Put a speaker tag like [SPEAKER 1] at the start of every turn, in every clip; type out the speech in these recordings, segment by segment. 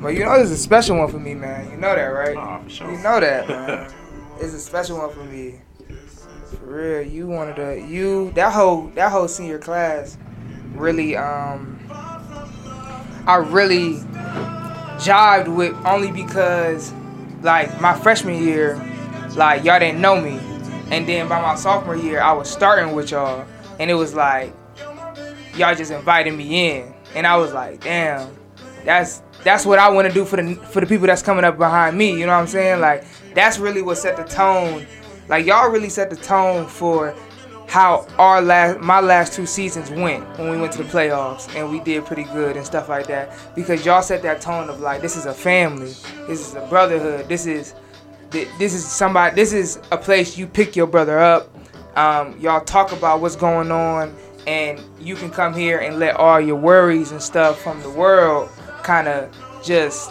[SPEAKER 1] Well, you know, it's a special one for me, man. You know that, right?
[SPEAKER 2] For sure.
[SPEAKER 1] You know that, man. it's a special one for me. For real, you wanted to you that whole that whole senior class really um I really jived with only because like my freshman year, like y'all didn't know me. And then by my sophomore year I was starting with y'all and it was like y'all just invited me in. And I was like, damn, that's that's what I want to do for the for the people that's coming up behind me. You know what I'm saying? Like that's really what set the tone. Like y'all really set the tone for how our last my last two seasons went when we went to the playoffs and we did pretty good and stuff like that because y'all set that tone of like this is a family, this is a brotherhood, this is this is somebody this is a place you pick your brother up. Um, y'all talk about what's going on and you can come here and let all your worries and stuff from the world kind of just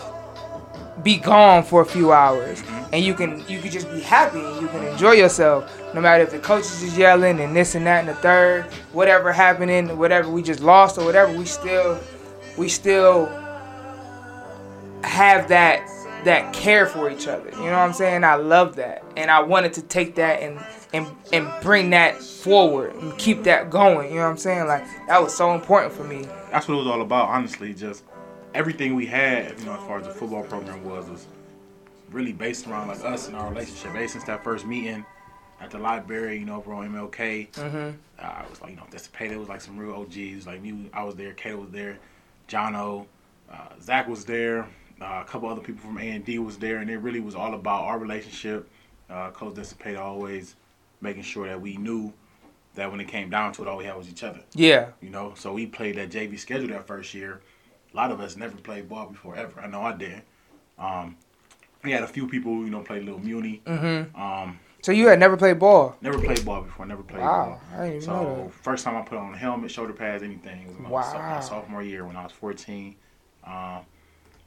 [SPEAKER 1] be gone for a few hours. Mm-hmm. And you can you can just be happy and you can enjoy yourself no matter if the coaches is yelling and this and that and the third whatever happening whatever we just lost or whatever we still we still have that that care for each other. You know what i'm saying? I love that. And i wanted to take that and and and bring that forward and keep that going. You know what i'm saying? Like that was so important for me.
[SPEAKER 2] That's what it was all about, honestly. Just everything we had, you know, as far as the football program was, was really based around like us and our relationship. Ever since that first meeting at the library, you know, over on MLK,
[SPEAKER 1] mm-hmm.
[SPEAKER 2] uh, I was like, you know, Dissipate, was like some real OGs. Like me, I was there, Kato was there, Jono, uh, Zach was there, uh, a couple other people from A and D was there, and it really was all about our relationship. Uh, Coach Dissipate always making sure that we knew that when it came down to it, all we had was each other.
[SPEAKER 1] yeah
[SPEAKER 2] You know, so we played that JV schedule that first year. A lot of us never played ball before ever. I know I did. Um, we had a few people, you know, play little Muny.
[SPEAKER 1] mm-hmm
[SPEAKER 2] Um,
[SPEAKER 1] so you had never played ball
[SPEAKER 2] never played ball before. Never played
[SPEAKER 1] wow
[SPEAKER 2] ball.
[SPEAKER 1] i didn't even know
[SPEAKER 2] So first time I put on a helmet, shoulder pads, anything was my,
[SPEAKER 1] Wow.
[SPEAKER 2] my sophomore year when I was 14. Um,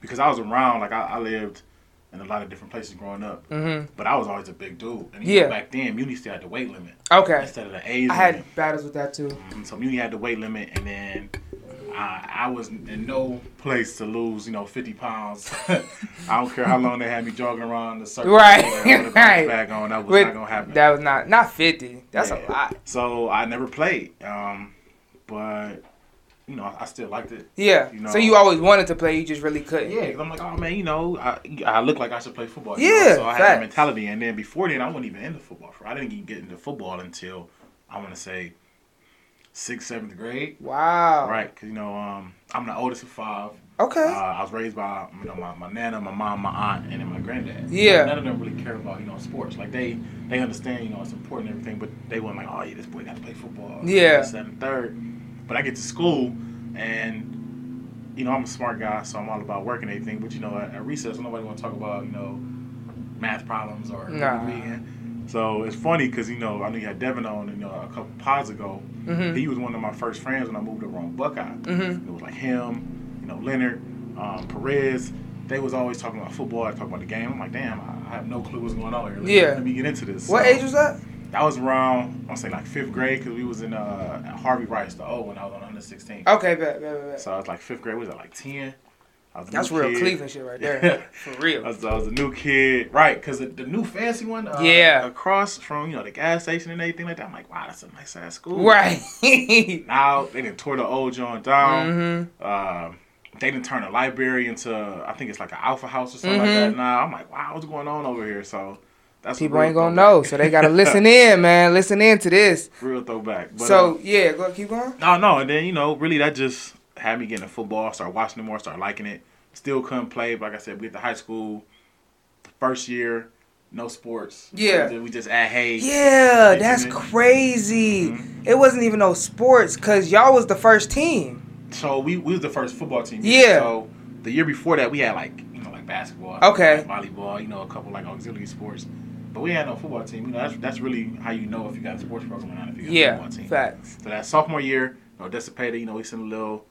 [SPEAKER 2] because I was around, like I, I lived in a lot of different places growing up,
[SPEAKER 1] mm-hmm
[SPEAKER 2] but I was always a big dude. And
[SPEAKER 1] Yeah.
[SPEAKER 2] back then, Muny still had the weight limit
[SPEAKER 1] okay
[SPEAKER 2] instead of the age
[SPEAKER 1] i
[SPEAKER 2] limit.
[SPEAKER 1] had battles with that too
[SPEAKER 2] Mhm. So Muny had the weight limit, and then I, I was in no place to lose, you know, 50 pounds. I don't care how long they had me jogging around the circle.
[SPEAKER 1] Right,
[SPEAKER 2] with a bounce
[SPEAKER 1] right.
[SPEAKER 2] Bag on, that was
[SPEAKER 1] With-
[SPEAKER 2] not gonna happen.
[SPEAKER 1] that was not not 50 that's
[SPEAKER 2] Yeah.
[SPEAKER 1] a lot
[SPEAKER 2] So I never played, um, but you know, I still liked it.
[SPEAKER 1] yeah
[SPEAKER 2] You know-
[SPEAKER 1] so you always wanted to play you just really couldn't
[SPEAKER 2] Yeah, because I'm like, oh man, you know, I, I look like I should play football. you
[SPEAKER 1] Yeah,
[SPEAKER 2] know? so I had that mentality, and then before then, I wasn't even into football. For I didn't even get into football until I want to say sixth, seventh grade.
[SPEAKER 1] wow
[SPEAKER 2] Right, because you know, um, I'm the oldest of five.
[SPEAKER 1] okay
[SPEAKER 2] Uh, I was raised by you know my, my nana, my mom, my aunt, and then my granddad.
[SPEAKER 1] Yeah.
[SPEAKER 2] None of them really care about you know sports. Like they they understand you know it's important and everything, but they weren't like, oh yeah, this boy got to play football.
[SPEAKER 1] Yeah.
[SPEAKER 2] And third. But I get to school and. You know, I'm a smart guy, so I'm all about working and everything. But you know, at, at recess, nobody want to talk about you know math problems or
[SPEAKER 1] Nah.
[SPEAKER 2] So it's funny because you know I knew you had Devin on, you know, a couple pods ago.
[SPEAKER 1] mm-hmm
[SPEAKER 2] He was one of my first friends when I moved over on Buckeye.
[SPEAKER 1] mm-hmm
[SPEAKER 2] It was like him, you know, Leonard, um, Perez. They was always talking about football. I talk about the game. I'm like, damn, I, have no clue what's going on here. Let me-
[SPEAKER 1] Yeah.
[SPEAKER 2] Let me get into this.
[SPEAKER 1] what
[SPEAKER 2] So,
[SPEAKER 1] age was that
[SPEAKER 2] That was around, I say like fifth grade because we was in uh, Harvey Rice, the O, when I was on under 16.
[SPEAKER 1] okay bet, bet, bet.
[SPEAKER 2] So I was like fifth grade. Was it like 10? I was
[SPEAKER 1] that's real
[SPEAKER 2] kid.
[SPEAKER 1] cleveland shit right there for
[SPEAKER 2] I
[SPEAKER 1] real
[SPEAKER 2] was, I was a new kid, right? Because the, the new fancy one, uh,
[SPEAKER 1] Yeah.
[SPEAKER 2] across from you know the gas station and everything like that. I'm like, wow, that's a nice ass school.
[SPEAKER 1] right
[SPEAKER 2] Now they didn't tore the old joint down.
[SPEAKER 1] mm-hmm
[SPEAKER 2] Um, they didn't turn the library into I think it's like an alpha house or something like
[SPEAKER 1] Mhm.
[SPEAKER 2] that. Now I'm like, wow, what's going on over here? So that's
[SPEAKER 1] People ain't gonna
[SPEAKER 2] throwback.
[SPEAKER 1] know, so they gotta listen in, man. Listen in to this.
[SPEAKER 2] real throwback. But,
[SPEAKER 1] so yeah, go keep going.
[SPEAKER 2] uh, no, no, and then you know, really that just had me getting a football. Start watching it more. Start liking it. Still couldn't play, but like I said, we get to high school, first year, no sports.
[SPEAKER 1] Yeah.
[SPEAKER 2] we just add hay.
[SPEAKER 1] Yeah, that's crazy.
[SPEAKER 2] Mhm.
[SPEAKER 1] It wasn't even no sports because y'all was the first team.
[SPEAKER 2] So we, we was the first football team.
[SPEAKER 1] Yeah.
[SPEAKER 2] So the year before that, we had like you know like basketball,
[SPEAKER 1] Okay.
[SPEAKER 2] like volleyball, you know, a couple like auxiliary sports. But we had no football team. You know, that's that's really how you know if you got a sports program or not. If you got a football team.
[SPEAKER 1] facts.
[SPEAKER 2] So that sophomore year, you know, dissipated. You know, we sent a little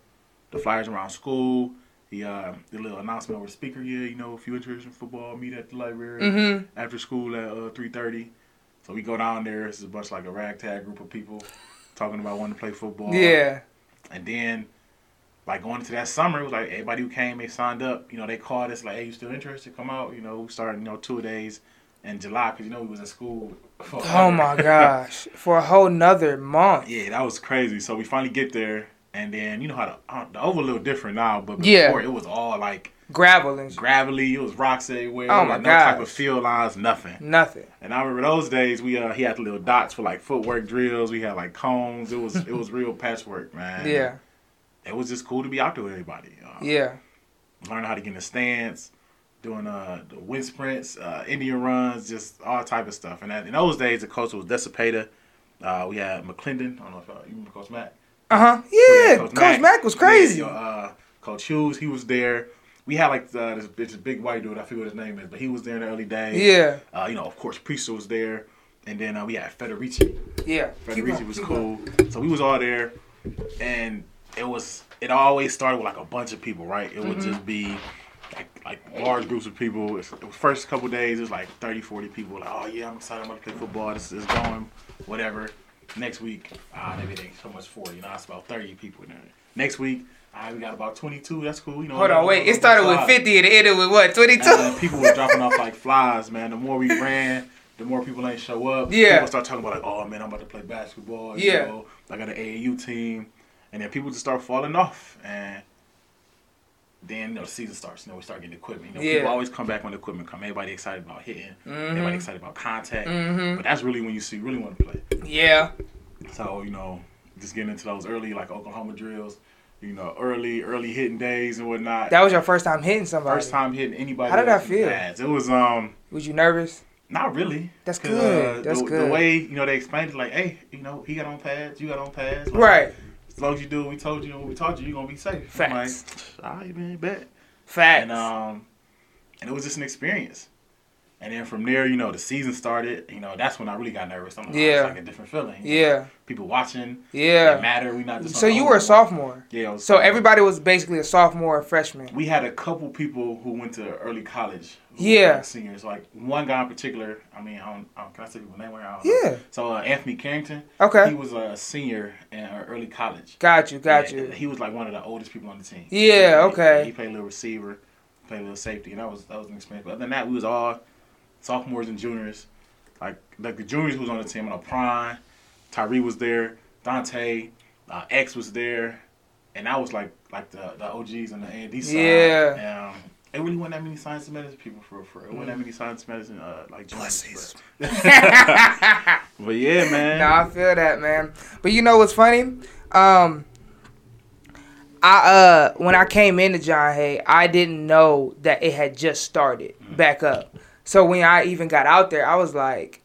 [SPEAKER 2] the flyers around school. the uh, a little announcement over the speaker. Yeah, you know, if you're interested in football, meet at the library
[SPEAKER 1] Mm-hmm.
[SPEAKER 2] after school at uh, three thirty. So we go down there. It's a bunch like a ragtag group of people talking about wanting to play football.
[SPEAKER 1] Yeah.
[SPEAKER 2] And then like going into that summer, it was like everybody who came, they signed up. You know, they called us like, "Hey, you still interested? Come out." You know, we started you know two days in July because you know we was in school.
[SPEAKER 1] Oh my gosh, for a whole nother month.
[SPEAKER 2] Yeah, that was crazy. So we finally get there, and then you know how the, uh, the over a little different now, but before
[SPEAKER 1] Yeah.
[SPEAKER 2] it was all like
[SPEAKER 1] Gravel and
[SPEAKER 2] gravelly. It was rocks everywhere.
[SPEAKER 1] Oh my
[SPEAKER 2] like, no type of field lines, nothing.
[SPEAKER 1] nothing.
[SPEAKER 2] And I remember those days. We uh, he had the little dots for like footwork drills. We had like cones. It was it was real patchwork, man.
[SPEAKER 1] Yeah,
[SPEAKER 2] It was just cool to be out there with everybody. Uh,
[SPEAKER 1] yeah.
[SPEAKER 2] learning how to get in the stance, doing uh the wind sprints, uh, Indian runs, just all type of stuff. And that, in those days, the coach was Desipater. Uh, we had McClendon. I don't know if uh, you remember Coach Mack.
[SPEAKER 1] Uh huh. Yeah, Coach, Mack. was crazy.
[SPEAKER 2] Yeah, uh, Coach Hughes, he was there. We had like uh, this, this big white dude. I forget what his name is, but he was there in the early days.
[SPEAKER 1] Yeah,
[SPEAKER 2] Uh, you know, of course, Priester was there, and then uh, we had Federici.
[SPEAKER 1] yeah.
[SPEAKER 2] Federici was cool. So we was all there, and it was it always started with like a bunch of people, right? It would
[SPEAKER 1] Mm-hmm.
[SPEAKER 2] just be like like large groups of people. It's, the first couple days it was like 30, 40 people. Like, oh yeah, I'm excited. I'm gonna play football. This is going, whatever. Next week, ah, maybe it ain't so much forty. You know, it's about thirty people in there. Next week, ah, we got about twenty two. That's cool. You know.
[SPEAKER 1] Hold on, wait. It started with 50 and it ended with what? 22?
[SPEAKER 2] And then people were dropping off like flies, man. The more we ran, the more people ain't show up.
[SPEAKER 1] Yeah.
[SPEAKER 2] People start talking about like, oh man, I'm about to play basketball. You
[SPEAKER 1] Yeah.
[SPEAKER 2] Know, I got an AAU team, and then people just start falling off, and then you know the season starts. You know we start getting equipment. You know
[SPEAKER 1] Yeah.
[SPEAKER 2] people always come back when the equipment come. Everybody excited about hitting. Everybody excited about contact.
[SPEAKER 1] Mhm.
[SPEAKER 2] But that's really when you see really want to play.
[SPEAKER 1] Yeah.
[SPEAKER 2] So you know, just getting into those early like Oklahoma drills. You know, early early hitting days and whatnot.
[SPEAKER 1] That was your first time hitting somebody.
[SPEAKER 2] First time hitting anybody.
[SPEAKER 1] How did
[SPEAKER 2] in
[SPEAKER 1] feel?
[SPEAKER 2] pads. It was um.
[SPEAKER 1] Was you nervous?
[SPEAKER 2] Not really.
[SPEAKER 1] That's
[SPEAKER 2] 'Cause,
[SPEAKER 1] good. That's
[SPEAKER 2] the,
[SPEAKER 1] good.
[SPEAKER 2] The way you know they explained it, like, hey, you know, he got on pads, you got on pads. Like,
[SPEAKER 1] Right.
[SPEAKER 2] As long as you do what we told you and what we taught you, you're gonna be safe.
[SPEAKER 1] Facts.
[SPEAKER 2] like, all right, man, bet.
[SPEAKER 1] Facts.
[SPEAKER 2] And um, and it was just an experience. And then from there, you know, the season started. You know, that's when I really got nervous. I'm like,
[SPEAKER 1] Yeah.
[SPEAKER 2] it's like a different feeling. you know,
[SPEAKER 1] yeah.
[SPEAKER 2] people watching. Yeah. It
[SPEAKER 1] Yeah.
[SPEAKER 2] matter. We not just.
[SPEAKER 1] So you were a sophomore.
[SPEAKER 2] Yeah. Was
[SPEAKER 1] So
[SPEAKER 2] sophomore.
[SPEAKER 1] everybody was basically a sophomore or freshman.
[SPEAKER 2] We had a couple people who went to early college.
[SPEAKER 1] Yeah.
[SPEAKER 2] like, seniors. Like one guy in particular. I mean, I don't, I don't, can I say people's name? Right? Know.
[SPEAKER 1] Yeah.
[SPEAKER 2] So uh, Anthony Carrington.
[SPEAKER 1] Okay.
[SPEAKER 2] He was a senior in early college.
[SPEAKER 1] Got you. Got
[SPEAKER 2] Yeah,
[SPEAKER 1] you.
[SPEAKER 2] He was like one of the oldest people on the team.
[SPEAKER 1] Yeah,
[SPEAKER 2] He-
[SPEAKER 1] okay.
[SPEAKER 2] He played a little receiver, played a little safety, and that was that was an experience. But other than that, we was all sophomores and juniors. Like like the juniors who was on the team. I know Prime, Tyree was there, Dante, uh, X was there, and I was like like the the OGs on the A and D side.
[SPEAKER 1] Yeah.
[SPEAKER 2] Um, it really wasn't that many science and medicine people for for it wasn't that many science and medicine uh, like juniors. But, but yeah, man.
[SPEAKER 1] Nah, I feel that, man. But you know what's funny? Um, I uh, when I came into John Hay, I didn't know that it had just started back up. So when I even got out there, I was like,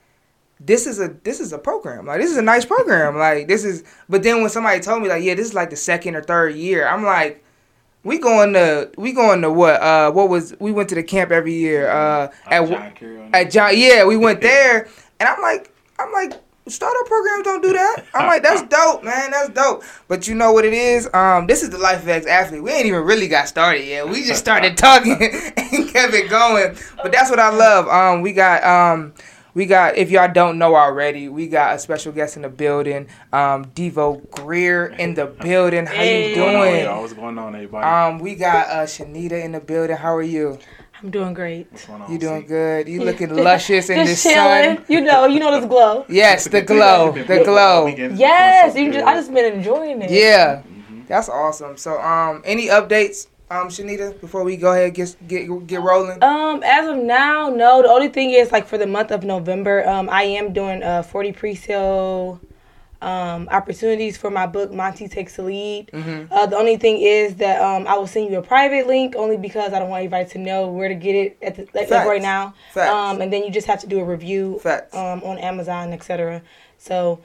[SPEAKER 1] "This is a this is a program. Like this is a nice program. Like this is." But then when somebody told me like, "Yeah, this is like the second or third year," I'm like. We going to we going to what uh what was we went to the camp every year uh at
[SPEAKER 2] John
[SPEAKER 1] at John, yeah, we went there, and I'm like, I'm like, startup programs don't do that. I'm like, that's dope, man, that's dope. But you know what it is? Um, this is the life of ex athlete. We ain't even really got started yet. We just started talking and kept it going. But that's what I love. Um, we got um. We got, if y'all don't know already, we got a special guest in the building, um, Devo Greer in the building. How you
[SPEAKER 2] What's going on,
[SPEAKER 1] doing?
[SPEAKER 2] y'all? What's going on, everybody?
[SPEAKER 1] Um, we got uh, Shanita in the building. How are you?
[SPEAKER 3] I'm doing great.
[SPEAKER 2] What's going on?
[SPEAKER 1] You doing
[SPEAKER 2] C?
[SPEAKER 1] good? You looking luscious in this
[SPEAKER 3] chilling.
[SPEAKER 1] sun.
[SPEAKER 3] You know, you know this glow.
[SPEAKER 1] Yes, the glow, the glow.
[SPEAKER 2] weekend. It's been
[SPEAKER 3] Yes, you just. I just been enjoying it.
[SPEAKER 1] Yeah,
[SPEAKER 2] Mm-hmm.
[SPEAKER 1] that's awesome. So, um, any updates, um, Shanita, before we go ahead get get get rolling?
[SPEAKER 3] Um, as of now, no. The only thing is, like, for the month of November, um, I am doing a 40 pre-sale um opportunities for my book Monty Takes the Lead.
[SPEAKER 1] Mhm.
[SPEAKER 3] Uh, the only thing is that um I will send you a private link only because I don't want anybody to know where to get it at the, like, like right now. Um, and then you just have to do a review um on Amazon, etc. So.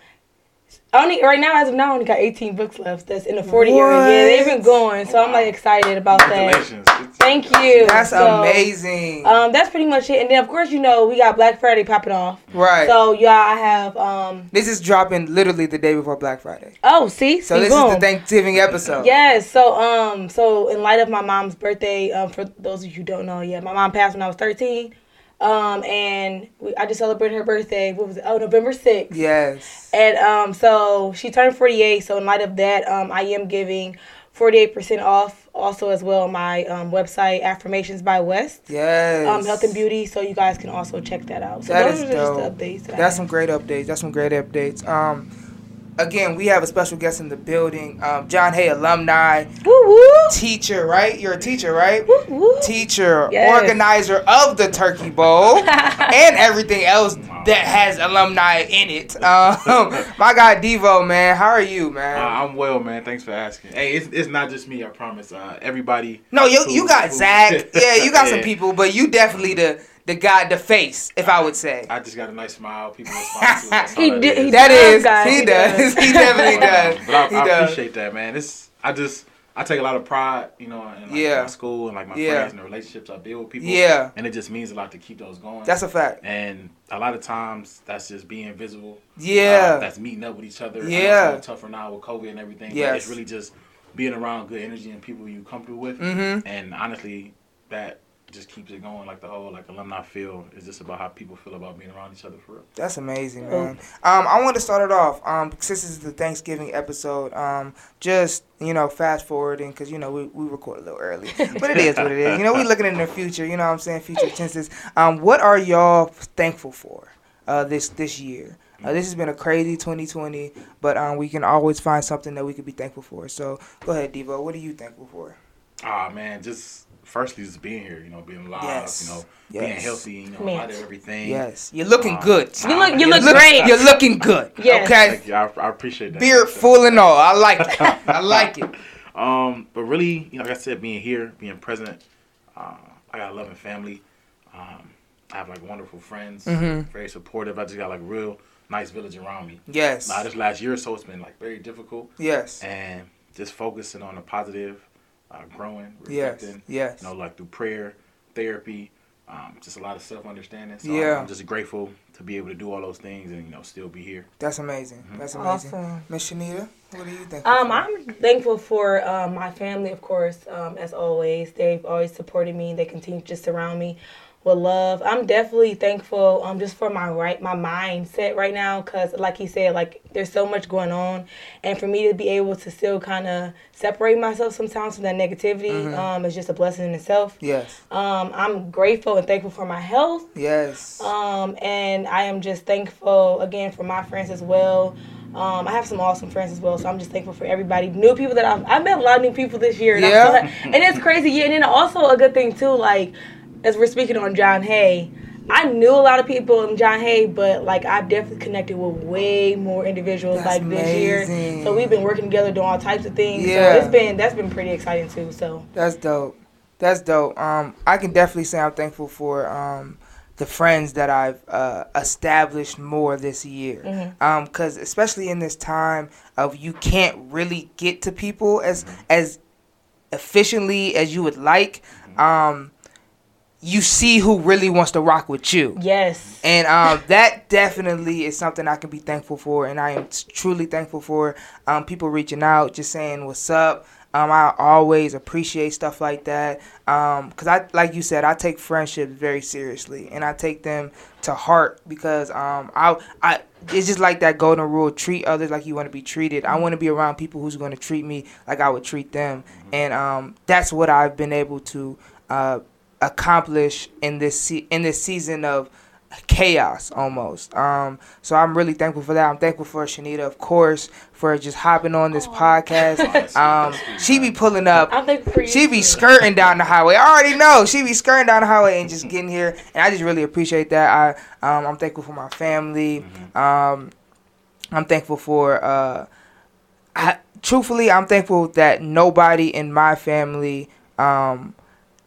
[SPEAKER 3] I only right now as of now I only got 18 books left. That's in the 40 area. Yeah, they've been going, so I'm like excited about that.
[SPEAKER 2] Congratulations.
[SPEAKER 3] Thank you.
[SPEAKER 1] That's
[SPEAKER 3] So,
[SPEAKER 1] amazing.
[SPEAKER 3] Um, that's pretty much it. And then of course you know we got Black Friday popping off.
[SPEAKER 1] right.
[SPEAKER 3] So yeah, I have um.
[SPEAKER 1] this is dropping literally the day before Black Friday.
[SPEAKER 3] Oh, see,
[SPEAKER 1] So
[SPEAKER 3] see,
[SPEAKER 1] this
[SPEAKER 3] boom.
[SPEAKER 1] is the Thanksgiving episode.
[SPEAKER 3] Yes. So um, so in light of my mom's birthday, um, for those of you who don't know, yeah, my mom passed when I was 13. Um, and we, I just celebrated her birthday. What was it? Oh, November 6th.
[SPEAKER 1] Yes.
[SPEAKER 3] And um, so she turned 48. So in light of that, um, I am giving 48% off also as well my um, website affirmations by west
[SPEAKER 1] Yes.
[SPEAKER 3] um, health and beauty so you guys can also check that out so
[SPEAKER 1] That
[SPEAKER 3] those
[SPEAKER 1] is
[SPEAKER 3] are just the
[SPEAKER 1] dope.
[SPEAKER 3] updates that
[SPEAKER 1] That's some great updates. That's some great updates. Um, again, we have a special guest in the building. Um, John Hay alumni,
[SPEAKER 3] woo woo
[SPEAKER 1] teacher, right? You're a teacher, right?
[SPEAKER 3] woo woo
[SPEAKER 1] Teacher,
[SPEAKER 3] Yes.
[SPEAKER 1] organizer of the Turkey Bowl, and everything else that has alumni in it. Um, my guy Devo, man, how are you,
[SPEAKER 2] Uh,
[SPEAKER 1] man?
[SPEAKER 2] I'm well, man. Thanks for asking. Hey, it's, it's not just me. I promise. Uh, everybody.
[SPEAKER 1] No, you you got
[SPEAKER 2] who-
[SPEAKER 1] Zach. Yeah, you got some people, but you definitely the the guy, the face, if I would say.
[SPEAKER 2] I just got a nice smile. People respond to it. That's
[SPEAKER 3] He
[SPEAKER 2] that
[SPEAKER 3] did-
[SPEAKER 2] is.
[SPEAKER 3] he
[SPEAKER 1] That
[SPEAKER 3] does,
[SPEAKER 1] is,
[SPEAKER 3] guys,
[SPEAKER 1] he,
[SPEAKER 3] he
[SPEAKER 1] does.
[SPEAKER 3] does.
[SPEAKER 1] he definitely does.
[SPEAKER 2] But I,
[SPEAKER 1] he
[SPEAKER 2] I
[SPEAKER 1] does.
[SPEAKER 2] appreciate that, man. It's I just I take a lot of pride, you know, in like
[SPEAKER 1] Yeah.
[SPEAKER 2] my school and like my
[SPEAKER 1] Yeah.
[SPEAKER 2] friends and the relationships I build with people.
[SPEAKER 1] Yeah.
[SPEAKER 2] and it just means a lot to keep those going.
[SPEAKER 1] That's a fact.
[SPEAKER 2] and a lot of times that's just being visible.
[SPEAKER 1] Yeah.
[SPEAKER 2] Uh, that's meeting up with each other.
[SPEAKER 1] Yeah.
[SPEAKER 2] it's a little tougher now with COVID and everything.
[SPEAKER 1] Yeah.
[SPEAKER 2] It's really just being around good energy and people you comfortable with.
[SPEAKER 1] Mm-hmm.
[SPEAKER 2] And honestly, that just keeps it going. Like the whole like alumni feel is just about how people feel about being around each other for real.
[SPEAKER 1] That's amazing, man. Um, I want to start it off. Um, since this is the Thanksgiving episode, um, just you know, fast forwarding because you know we, we record a little early, but it is what it is. You know, we looking in the future. You know what I'm saying? Future tenses. Um, what are y'all thankful for? Uh, this this year. Uh, this has been a crazy 2020, but um, we can always find something that we could be thankful for. So go ahead, Devo. What are you thankful for?
[SPEAKER 2] Ah man, just firstly just being here, you know, being alive,
[SPEAKER 1] Yes.
[SPEAKER 2] you know, being healthy, you know,
[SPEAKER 3] Man.
[SPEAKER 2] out of everything.
[SPEAKER 1] Yes, you're looking
[SPEAKER 2] Uh,
[SPEAKER 1] good.
[SPEAKER 3] You look- you look
[SPEAKER 1] look-
[SPEAKER 3] great.
[SPEAKER 1] You're looking good.
[SPEAKER 3] Yes.
[SPEAKER 1] Okay.
[SPEAKER 2] Thank you. I, I appreciate that.
[SPEAKER 1] Beard full and all. I like it. I like it.
[SPEAKER 2] Um, but really, you know, like I said, being here, being present, uh, I got a loving family. Um, I have like wonderful friends,
[SPEAKER 1] Mhm.
[SPEAKER 2] very supportive. I just got like real nice village around me.
[SPEAKER 1] Yes.
[SPEAKER 2] Now, this last year or so, it's been like very difficult,
[SPEAKER 1] Yes.
[SPEAKER 2] and just focusing on the positive, uh, growing,
[SPEAKER 1] Yes.
[SPEAKER 2] reflecting.
[SPEAKER 1] Yes.
[SPEAKER 2] You know, like through prayer, therapy, um, just a lot of self understanding. So
[SPEAKER 1] Yeah.
[SPEAKER 2] I'm, I'm just grateful to be able to do all those things and you know still be here.
[SPEAKER 1] That's amazing.
[SPEAKER 2] Mm-hmm.
[SPEAKER 1] That's amazing.
[SPEAKER 3] Awesome.
[SPEAKER 1] Miss Shanita, what do you think?
[SPEAKER 3] Um, I'm thankful for um, my family, of course, um, as always. They've always supported me. They continue to surround me with love. I'm definitely thankful um, just for my right my mindset right now because, like he said, like there's so much going on, and for me to be able to still kind of separate myself sometimes from that negativity um, is just a blessing in itself.
[SPEAKER 1] yes.
[SPEAKER 3] Um, I'm grateful and thankful for my health.
[SPEAKER 1] Yes.
[SPEAKER 3] Um, and I am just thankful again for my friends as well. Um, I have some awesome friends as well, so I'm just thankful for everybody. New people that I've I've met a lot of new people this year. And I'm
[SPEAKER 1] Yeah.
[SPEAKER 3] so and it's crazy. Yeah, and then also a good thing too, like as we're speaking on John Hay. I knew a lot of people in John Hay, but like I've definitely connected with way more individuals
[SPEAKER 1] That's
[SPEAKER 3] like this year. So we've been working together doing all types of things.
[SPEAKER 1] Yeah.
[SPEAKER 3] So it's been that's been pretty exciting too. So
[SPEAKER 1] That's dope. That's dope. Um, I can definitely say I'm thankful for um the friends that I've uh, established more this year.
[SPEAKER 3] Mm-hmm.
[SPEAKER 1] Um, cause especially in this time of you can't really get to people as as efficiently as you would like. Um, you see who really wants to rock with you.
[SPEAKER 3] yes,
[SPEAKER 1] And um, that definitely is something I can be thankful for, and I am truly thankful for. Um, people reaching out, just saying what's up. Um, I always appreciate stuff like that. Um, cause I, like you said, I take friendships very seriously, and I take them to heart because um, I, I, it's just like that golden rule: treat others like you want to be treated. I want to be around people who's going to treat me like I would treat them, and um, that's what I've been able to uh, accomplish in this se- in this season of chaos almost. Um, so I'm really thankful for that. I'm thankful for Shanita, of course, for just hopping on this podcast. Um, she be pulling up.
[SPEAKER 3] I'm thankful for you.
[SPEAKER 1] She be skirting down the highway. I already know she be skirting down the highway and just getting here, and I just really appreciate that. I um, I'm thankful for my family. Um, I'm thankful for. Uh, I, truthfully, I'm thankful that nobody in my family um,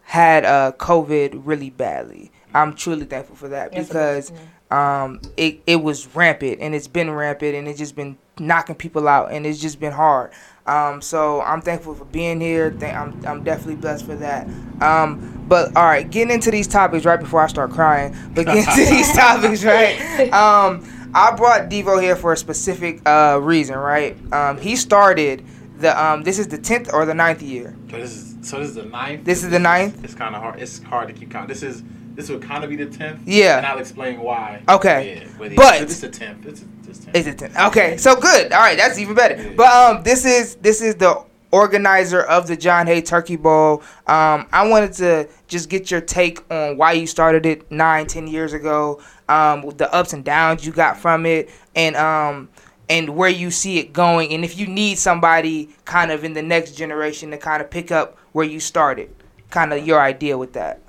[SPEAKER 1] had uh, COVID really badly. I'm truly thankful for that
[SPEAKER 3] That's a
[SPEAKER 1] because um, it it was rampant and it's been rampant and it's just been knocking people out and it's just been hard. Um, so I'm thankful for being here. Th- I'm I'm definitely blessed for that. Um, but all right, getting into these topics right before I start crying. But getting into these topics right. Um, I brought Devo here for a specific uh, reason, right? Um, he started the um, this is the tenth or the ninth year.
[SPEAKER 2] So this is so this is the ninth.
[SPEAKER 1] This is the ninth?
[SPEAKER 2] It's kind of hard. It's hard to keep count. This is this would kind of be the tenth.
[SPEAKER 1] Yeah.
[SPEAKER 2] And I'll explain why.
[SPEAKER 1] Okay.
[SPEAKER 2] Yeah, but,
[SPEAKER 1] But-
[SPEAKER 2] it's the tenth. It's tenth.
[SPEAKER 1] Is it 10? Okay, so good. All right, that's even better. But um, this is this is the organizer of the John Hay Turkey Bowl. Um, I wanted to just get your take on why you started it nine, ten years ago, um, the ups and downs you got from it, and um, and where you see it going, and if you need somebody kind of in the next generation to kind of pick up where you started, kind of your idea with that.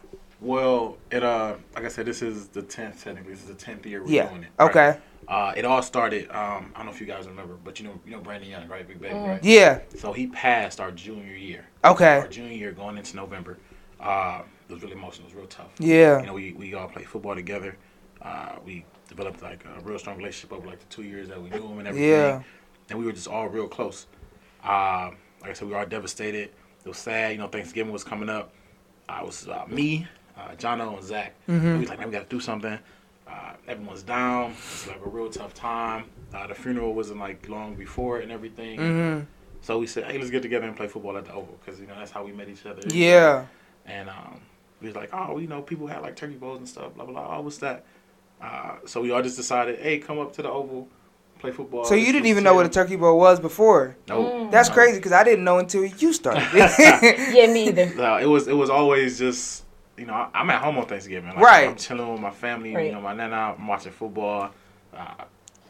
[SPEAKER 2] Well, it uh, like I said, this is the tenth. Technically, this is the tenth year we're
[SPEAKER 1] Yeah.
[SPEAKER 2] doing it. right?
[SPEAKER 1] Okay.
[SPEAKER 2] Uh, it all started. Um, I don't know if you guys remember, but you know, you know Brandon Young, right? Big baby, right?
[SPEAKER 1] Yeah.
[SPEAKER 2] So he passed our junior year.
[SPEAKER 1] Okay.
[SPEAKER 2] Our junior year going into November. Uh, it was really emotional. It was real tough.
[SPEAKER 1] Yeah.
[SPEAKER 2] You know, we, we all played football together. Uh, we developed like a real strong relationship over like the two years that we knew him and everything.
[SPEAKER 1] Yeah.
[SPEAKER 2] And we were just all real close. Uh, like I said, we were all devastated. It was sad. You know, Thanksgiving was coming up. I was uh, me, uh, Jono, and Zach.
[SPEAKER 1] Mm-hmm.
[SPEAKER 2] We was like, man, we got to do something. Uh, everyone's down. It's like a real tough time. Uh, the funeral wasn't like long before it and everything.
[SPEAKER 1] Mm-hmm.
[SPEAKER 2] So we said, hey, let's get together and play football at the Oval because you know that's how we met each other.
[SPEAKER 1] Yeah.
[SPEAKER 2] And um, we was like, oh, you know, people had like turkey bowls and stuff, blah blah blah. Oh, what's that? Uh, so we all just decided, hey, come up to the Oval, play football.
[SPEAKER 1] So you didn't even know what a turkey bowl was before.
[SPEAKER 2] No,
[SPEAKER 1] That's
[SPEAKER 2] no.
[SPEAKER 1] crazy because I didn't know until you started.
[SPEAKER 3] Yeah, me either.
[SPEAKER 2] No, it was it was always just you know I- I'm at home on Thanksgiving. Like,
[SPEAKER 1] Right.
[SPEAKER 2] I'm chilling with my family.
[SPEAKER 3] Right.
[SPEAKER 2] You know, my nana. I'm watching football. Uh,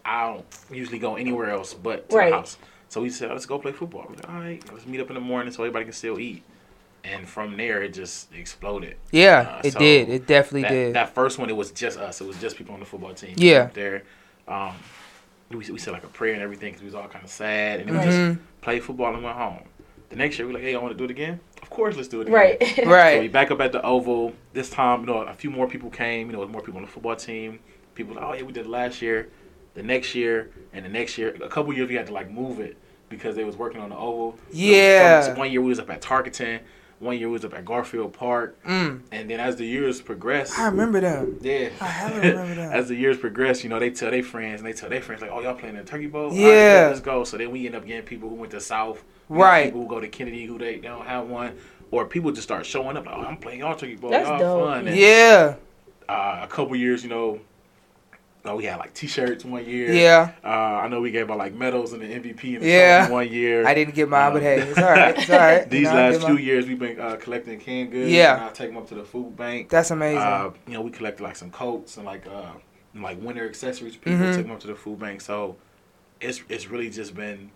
[SPEAKER 2] I don't usually go anywhere else but to
[SPEAKER 3] Right.
[SPEAKER 2] the house. So we said, let's go play football. We're like, all right, let's meet up in the morning so everybody can still eat. And from there, it just exploded.
[SPEAKER 1] yeah,
[SPEAKER 2] Uh,
[SPEAKER 1] it
[SPEAKER 2] so
[SPEAKER 1] did. It definitely
[SPEAKER 2] that,
[SPEAKER 1] did.
[SPEAKER 2] That first one, it was just us. It was just people on the football team.
[SPEAKER 1] Yeah.
[SPEAKER 2] There. Um, we, we said like a prayer and everything because we was all kind of sad. And then we just played football and went home. The next year, we were like, hey, I want to do it again? Of course, let's do it again.
[SPEAKER 3] Right. Right.
[SPEAKER 2] So we back up at the Oval. This time, you know, a few more people came. You know, more people on the football team. People, like, oh yeah, we did it last year, the next year, and the next year. A couple years we had to like move it because they was working on the Oval. So
[SPEAKER 1] Yeah.
[SPEAKER 2] some- one year we was up at Tarkenton. One year we was up at Garfield Park.
[SPEAKER 1] Mm,
[SPEAKER 2] And then as the years progressed,
[SPEAKER 1] I remember that.
[SPEAKER 2] yeah.
[SPEAKER 1] I haven't remember that.
[SPEAKER 2] As the years progress, you know, they tell their friends and they tell their friends like, "Oh, y'all playing in the Turkey Bowl? All right,
[SPEAKER 1] Yeah.
[SPEAKER 2] let's go." So then we end up getting people who went to South,
[SPEAKER 1] Right.
[SPEAKER 2] People who go to Kennedy who they, they don't have one, or people just start showing up like, "Oh, I'm playing y'all Turkey Bowl.
[SPEAKER 3] That's
[SPEAKER 2] y'all
[SPEAKER 3] dope.
[SPEAKER 2] fun." And,
[SPEAKER 1] Yeah.
[SPEAKER 2] uh, a couple years, you know, uh, we had like T-shirts one year.
[SPEAKER 1] Yeah.
[SPEAKER 2] Uh, I know we gave out like medals and the MVP and the
[SPEAKER 1] Yeah.
[SPEAKER 2] one year.
[SPEAKER 1] I didn't get mine, but
[SPEAKER 2] Um,
[SPEAKER 1] hey, it's all right. It's all right. You
[SPEAKER 2] These
[SPEAKER 1] know,
[SPEAKER 2] last few
[SPEAKER 1] mine.
[SPEAKER 2] years, we've been uh, collecting canned goods.
[SPEAKER 1] Yeah.
[SPEAKER 2] And I take them up to the food bank.
[SPEAKER 1] That's amazing.
[SPEAKER 2] Uh, you know, we collected like some coats and like uh, and, like winter accessories. People
[SPEAKER 1] Mhm.
[SPEAKER 2] took them up to the food bank. So it's it's really just been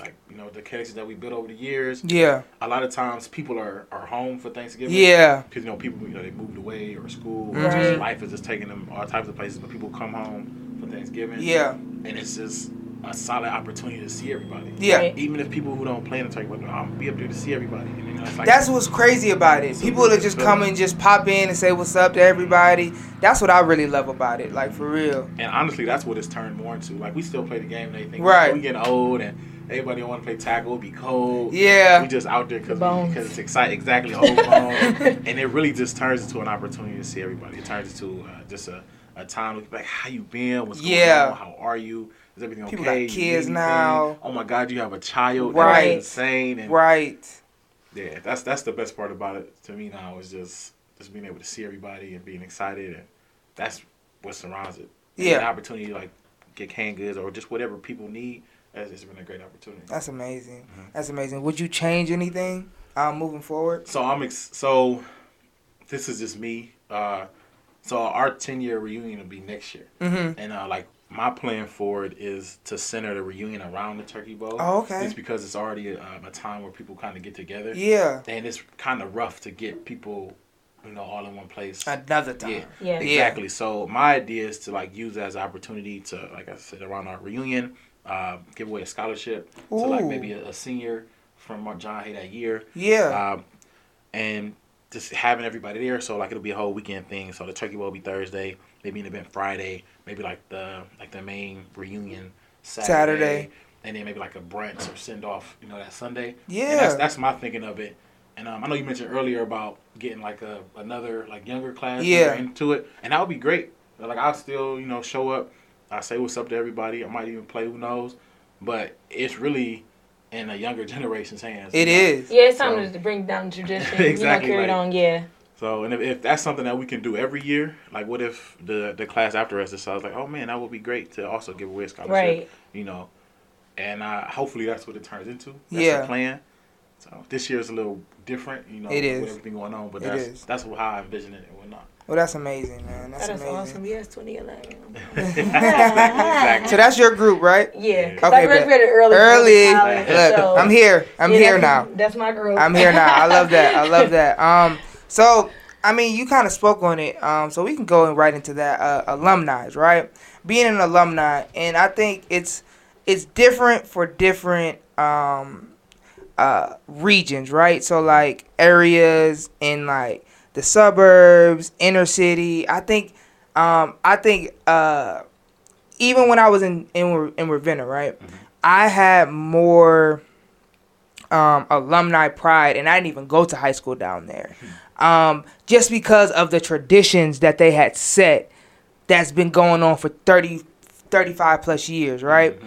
[SPEAKER 2] like you know the connections that we built over the years.
[SPEAKER 1] yeah.
[SPEAKER 2] A lot of times people are, are home for Thanksgiving.
[SPEAKER 1] Yeah.
[SPEAKER 2] Because you know people you know they moved away or school or
[SPEAKER 1] Right.
[SPEAKER 2] just life is just taking them all types of places. But people come home for Thanksgiving.
[SPEAKER 1] Yeah.
[SPEAKER 2] And it's just a solid opportunity to see everybody.
[SPEAKER 1] Yeah.
[SPEAKER 3] Right.
[SPEAKER 2] Even if people who don't play in the turkey, but I'll be up there to see everybody. And, you know, like,
[SPEAKER 1] That's what's crazy about it. People
[SPEAKER 2] really
[SPEAKER 1] that just come and just pop in and say what's up to everybody. That's what I really love about it. Like for real.
[SPEAKER 2] And honestly, that's what it's turned more into. Like we still play the game and think
[SPEAKER 1] Right.
[SPEAKER 2] We getting old and everybody want to play tackle. It be cold.
[SPEAKER 1] Yeah.
[SPEAKER 2] We just out there because because it's exciting. Exactly, old bone. and it really just turns into an opportunity to see everybody. It turns into uh, just a, a time to be like, how you been? What's going
[SPEAKER 1] Yeah.
[SPEAKER 2] on? How are you? Is everything
[SPEAKER 1] People
[SPEAKER 2] okay?
[SPEAKER 1] got
[SPEAKER 2] You
[SPEAKER 1] kids now.
[SPEAKER 2] Oh my God, you have a child.
[SPEAKER 1] Right.
[SPEAKER 2] That's insane. And
[SPEAKER 1] Right.
[SPEAKER 2] yeah, that's that's the best part about it to me now is just just being able to see everybody and being excited and that's what surrounds it. And
[SPEAKER 1] Yeah.
[SPEAKER 2] the opportunity to like get canned goods or just whatever people need. It's, it's been a great opportunity.
[SPEAKER 1] That's amazing.
[SPEAKER 2] Mm-hmm.
[SPEAKER 1] That's amazing. Would you change anything um, moving forward?
[SPEAKER 2] So I'm ex- so this is just me. Uh, so our 10 year reunion will be next year,
[SPEAKER 1] Mm-hmm.
[SPEAKER 2] and uh, like my plan for it is to center the reunion around the Turkey Bowl.
[SPEAKER 1] Oh, okay.
[SPEAKER 2] It's because it's already um, a time where people kind of get together.
[SPEAKER 1] Yeah.
[SPEAKER 2] and it's kind of rough to get people, you know, all in one place.
[SPEAKER 1] Another time.
[SPEAKER 2] Yeah,
[SPEAKER 3] Yeah.
[SPEAKER 2] exactly. So my idea is to like use it as an opportunity to, like I said, around our reunion, uh, give away a scholarship to like maybe a, a senior from John Hay that year,
[SPEAKER 1] Yeah.
[SPEAKER 2] um, and just having everybody there. So like it'll be a whole weekend thing. So the Turkey will be Thursday, maybe an event Friday, maybe like the like the main reunion Saturday.
[SPEAKER 1] Saturday.
[SPEAKER 2] And then maybe like a brunch or send off, you know, that Sunday.
[SPEAKER 1] Yeah.
[SPEAKER 2] And that's that's my thinking of it. And um, I know you mentioned earlier about getting like a another like younger class
[SPEAKER 1] Yeah.
[SPEAKER 2] into it, and that would be great. Like I'll still you know show up, I say what's up to everybody. I might even play, who knows? But it's really in a younger generation's hands.
[SPEAKER 1] It
[SPEAKER 2] you know?
[SPEAKER 1] is.
[SPEAKER 3] Yeah, it's time
[SPEAKER 2] So-
[SPEAKER 3] to bring down the tradition.
[SPEAKER 2] Exactly,
[SPEAKER 3] You know, carry it
[SPEAKER 2] like-
[SPEAKER 3] on. Yeah.
[SPEAKER 2] So and if, if that's something that we can do every year, like what if the the class after us decides like, oh man, that would be great to also give away a scholarship.
[SPEAKER 3] Right.
[SPEAKER 2] You know, and uh, hopefully that's what it turns into. That's
[SPEAKER 1] Yeah.
[SPEAKER 2] the plan. So this year is a little different, you know,
[SPEAKER 1] It
[SPEAKER 2] with
[SPEAKER 1] is.
[SPEAKER 2] everything going on. But
[SPEAKER 1] It
[SPEAKER 2] that's
[SPEAKER 1] is.
[SPEAKER 2] that's how I envision it and whatnot.
[SPEAKER 1] Well, that's amazing, man. That's
[SPEAKER 3] That is
[SPEAKER 1] amazing.
[SPEAKER 3] awesome. Yes, 2011.
[SPEAKER 2] exactly.
[SPEAKER 1] So that's your group, right?
[SPEAKER 3] Yeah.
[SPEAKER 1] Okay,
[SPEAKER 3] I graduated early.
[SPEAKER 1] Early.
[SPEAKER 3] college,
[SPEAKER 1] Look,
[SPEAKER 3] so-
[SPEAKER 1] I'm here. I'm
[SPEAKER 3] Yeah,
[SPEAKER 1] here
[SPEAKER 3] that's-
[SPEAKER 1] now.
[SPEAKER 3] That's my group.
[SPEAKER 1] I'm here now. I love that. I love that. Um, so I mean, you kind of spoke on it. Um, so we can go right into that. Uh, alumni, right? Being an alumni, and I think it's it's different for different um uh regions, right? So like areas in like the suburbs, inner city. I think um I think uh even when I was in in, in Ravenna, right? I had more um, alumni pride, and I didn't even go to high school down there, um, just because of the traditions that they had set that's been going on for 30, 35 plus years, right?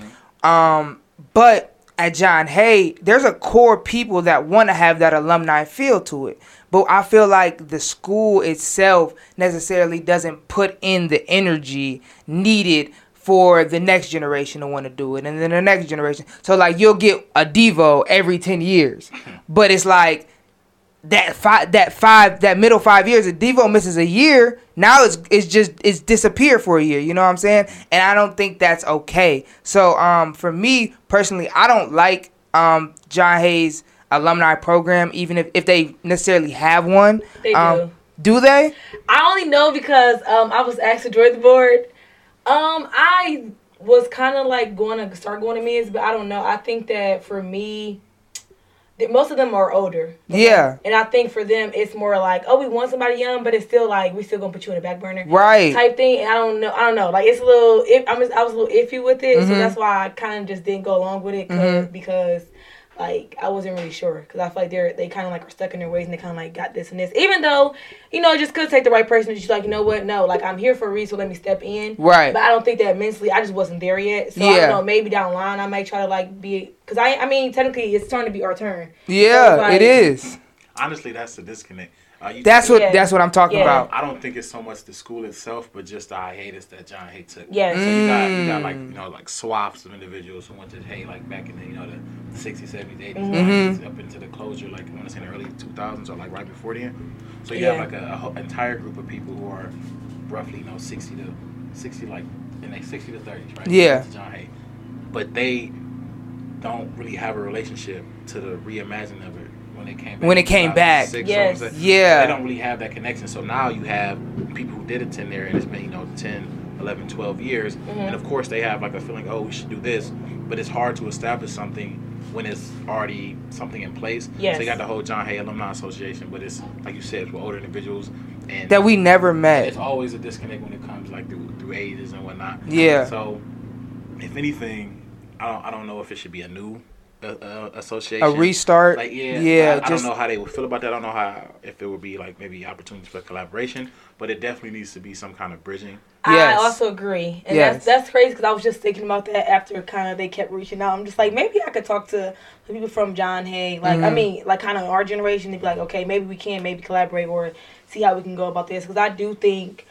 [SPEAKER 1] Um, but at John Hay, there's a core people that want to have that alumni feel to it. But I feel like the school itself necessarily doesn't put in the energy needed for the next generation to want to do it and then the next generation. So like you'll get a Devo every 10 years. But it's like that five that five that middle five years if Devo misses a year, now it's it's just it's disappeared for a year, you know what I'm saying? And I don't think that's okay. So um for me personally, I don't like um John Hay's alumni program, even if, if they necessarily have one.
[SPEAKER 3] They
[SPEAKER 1] um,
[SPEAKER 3] do.
[SPEAKER 1] Do they?
[SPEAKER 3] I only know because um, I was asked to join the board. Um, I was kind of like going to start going to meetings, but I don't know. I think that for me, most of them are older.
[SPEAKER 1] Yeah.
[SPEAKER 3] And I think for them, it's more like, oh, we want somebody young, but it's still like we still gonna put you in the back burner,
[SPEAKER 1] Right.
[SPEAKER 3] Type thing. And I don't know. I don't know. Like it's a little. If, I'm just, I was a little iffy with it,
[SPEAKER 1] Mhm.
[SPEAKER 3] so that's why I kind of just didn't go along with it 'cause-
[SPEAKER 1] Mhm.
[SPEAKER 3] because. Like I wasn't really sure because I feel like they're they kind of like are stuck in their ways and they kind of like got this and this. Even though, you know, it just could take the right person She's like you know what, no, like I'm here for a reason, so let me step in.
[SPEAKER 1] Right.
[SPEAKER 3] But I don't think that mentally, I just wasn't there yet. So I don't know. Maybe down the line, I might try to like be because I I mean technically it's starting to be our turn.
[SPEAKER 1] Yeah,
[SPEAKER 3] like-
[SPEAKER 1] it is.
[SPEAKER 2] Honestly, that's the disconnect. Uh, you
[SPEAKER 1] That's what
[SPEAKER 3] Yeah.
[SPEAKER 1] that's what I'm talking
[SPEAKER 3] Yeah.
[SPEAKER 1] about.
[SPEAKER 2] I don't think it's so much the school itself, but just the hiatus that John Hay took.
[SPEAKER 3] Yeah.
[SPEAKER 2] So you got you got like
[SPEAKER 1] Mm.
[SPEAKER 2] you know like swaths of individuals who went to Hay like back in the you know the 60s, 70s, 80s,
[SPEAKER 3] Mhm.
[SPEAKER 2] 90s, up into the closure like I want to say in the early 2000s or like right before then. So you
[SPEAKER 3] Yeah.
[SPEAKER 2] have like a, a whole entire group of people who are roughly you know 60 to 60 like in their 60 to 30s, right?
[SPEAKER 1] Yeah.
[SPEAKER 2] To John Hay, but they don't really have a relationship to the reimagining of it when it came back.
[SPEAKER 1] When it came back.
[SPEAKER 2] 2006,
[SPEAKER 3] Yes.
[SPEAKER 2] so
[SPEAKER 1] Yeah.
[SPEAKER 2] They don't really have that connection. So now you have people who did attend there and it's been, you know, 10, 11, 12 years.
[SPEAKER 3] Mm-hmm.
[SPEAKER 2] And of course they have like a feeling, oh, we should do this. But it's hard to establish something when it's already something in place.
[SPEAKER 3] Yes.
[SPEAKER 2] So you got the whole John Hay Alumni Association, but it's, like you said, for older individuals. And
[SPEAKER 1] That we never met.
[SPEAKER 2] it's always a disconnect when it comes like through, through ages and whatnot.
[SPEAKER 1] Yeah.
[SPEAKER 2] So, if anything, I don't, I don't know if it should be a new uh, uh, association.
[SPEAKER 1] A restart.
[SPEAKER 2] Like yeah,
[SPEAKER 1] Yeah,
[SPEAKER 2] I, I
[SPEAKER 1] just
[SPEAKER 2] don't know how they would feel about that. I don't know how if it would be like maybe opportunities for collaboration, but it definitely needs to be some kind of bridging.
[SPEAKER 1] Yes.
[SPEAKER 3] I also agree, and
[SPEAKER 1] Yes.
[SPEAKER 3] that's that's crazy because I was just thinking about that after kind of they kept reaching out. I'm just like maybe I could talk to people from John Hay, like I
[SPEAKER 1] Mhm.
[SPEAKER 3] mean, like kind of our generation, to be like, okay, maybe we can maybe collaborate or see how we can go about this because I do think,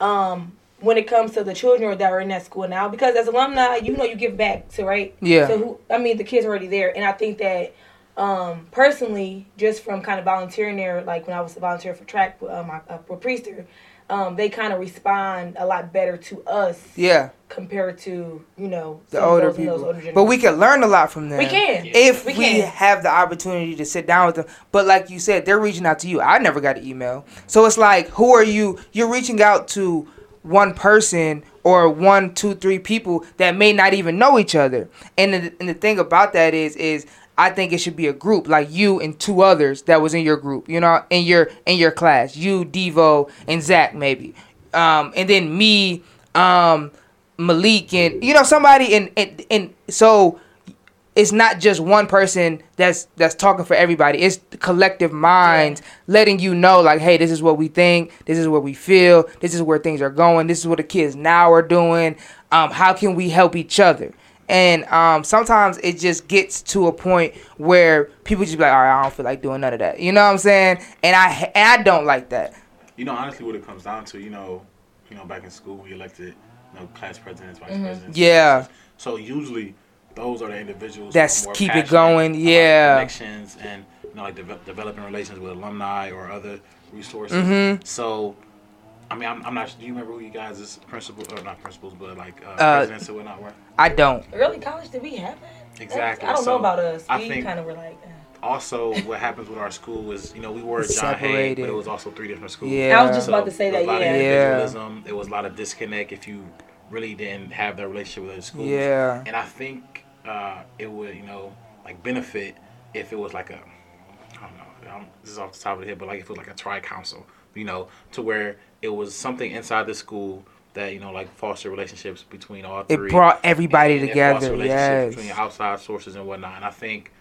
[SPEAKER 3] um, when it comes to the children that are in that school now, because as alumni, you know, you give back to right.
[SPEAKER 1] Yeah.
[SPEAKER 3] So who? I mean, the kids are already there, and I think that. Um, personally, just from kind of volunteering there, like when I was a volunteer for track with uh, my uh, Priester, um, they kind of respond a lot better to us
[SPEAKER 1] yeah,
[SPEAKER 3] compared to you know
[SPEAKER 1] the older
[SPEAKER 3] those in those
[SPEAKER 1] people.
[SPEAKER 3] older
[SPEAKER 1] But we can learn a lot from them.
[SPEAKER 3] we can
[SPEAKER 1] if we,
[SPEAKER 3] We can.
[SPEAKER 1] have the opportunity to sit down with them. But like you said, they're reaching out to you. I never got an email. So it's like, who are you? You're reaching out to one person or one, two, three people that may not even know each other. And the, and the thing about that is, is I think it should be a group like you and two others that was in your group. You know, in your in your class, you, Devo, and Zach maybe, um, and then me, um, Malik, and you know somebody, and and and so it's not just one person that's that's talking for everybody. It's the collective minds letting you know, like, hey, this is what we think, this is what we feel, this is where things are going, this is what the kids now are doing. Um, how can we help each other? And um, sometimes it just gets to a point where people just be like, all right, I don't feel like doing none of that. You know what I'm saying? And I and I don't like that.
[SPEAKER 2] You know, honestly, what it comes down to, you know, you know, back in school we elected, you know, class presidents, vice
[SPEAKER 3] Mhm.
[SPEAKER 2] presidents.
[SPEAKER 1] Yeah.
[SPEAKER 2] So usually, those are the individuals
[SPEAKER 1] That's
[SPEAKER 2] who are more
[SPEAKER 1] keep it going, yeah.
[SPEAKER 2] connections and you know like deve- developing relations with alumni or other resources.
[SPEAKER 1] Mhm.
[SPEAKER 2] So. I mean, I'm, I'm not. Do you remember who you guys' is principal or not principals, but like uh,
[SPEAKER 1] Uh,
[SPEAKER 2] presidents and whatnot were?
[SPEAKER 1] I don't.
[SPEAKER 3] Early college, did we have that?
[SPEAKER 2] Exactly.
[SPEAKER 3] I don't
[SPEAKER 2] So,
[SPEAKER 3] know about us.
[SPEAKER 2] I
[SPEAKER 3] we
[SPEAKER 2] think-
[SPEAKER 3] kind of were like, eh.
[SPEAKER 2] Also, what happens with our school is, you know, we were
[SPEAKER 1] It's
[SPEAKER 2] John Hay,
[SPEAKER 1] separated.
[SPEAKER 2] but it was also three different schools.
[SPEAKER 1] Yeah.
[SPEAKER 3] I was just about to say that.
[SPEAKER 2] was a lot
[SPEAKER 3] Yeah.
[SPEAKER 2] of
[SPEAKER 1] Yeah.
[SPEAKER 2] individualism. There was a lot of disconnect if you really didn't have that relationship with other schools.
[SPEAKER 1] Yeah.
[SPEAKER 2] And I think uh, it would, you know, like benefit if it was like a, I don't know, um, this is off the top of the head, but like if it was like a tri council, you know, to where it was something inside the school that you know, like foster relationships between all three.
[SPEAKER 1] It brought everybody
[SPEAKER 2] and- and
[SPEAKER 1] together.
[SPEAKER 2] relationships
[SPEAKER 1] Yes.
[SPEAKER 2] Between outside sources and whatnot, and I think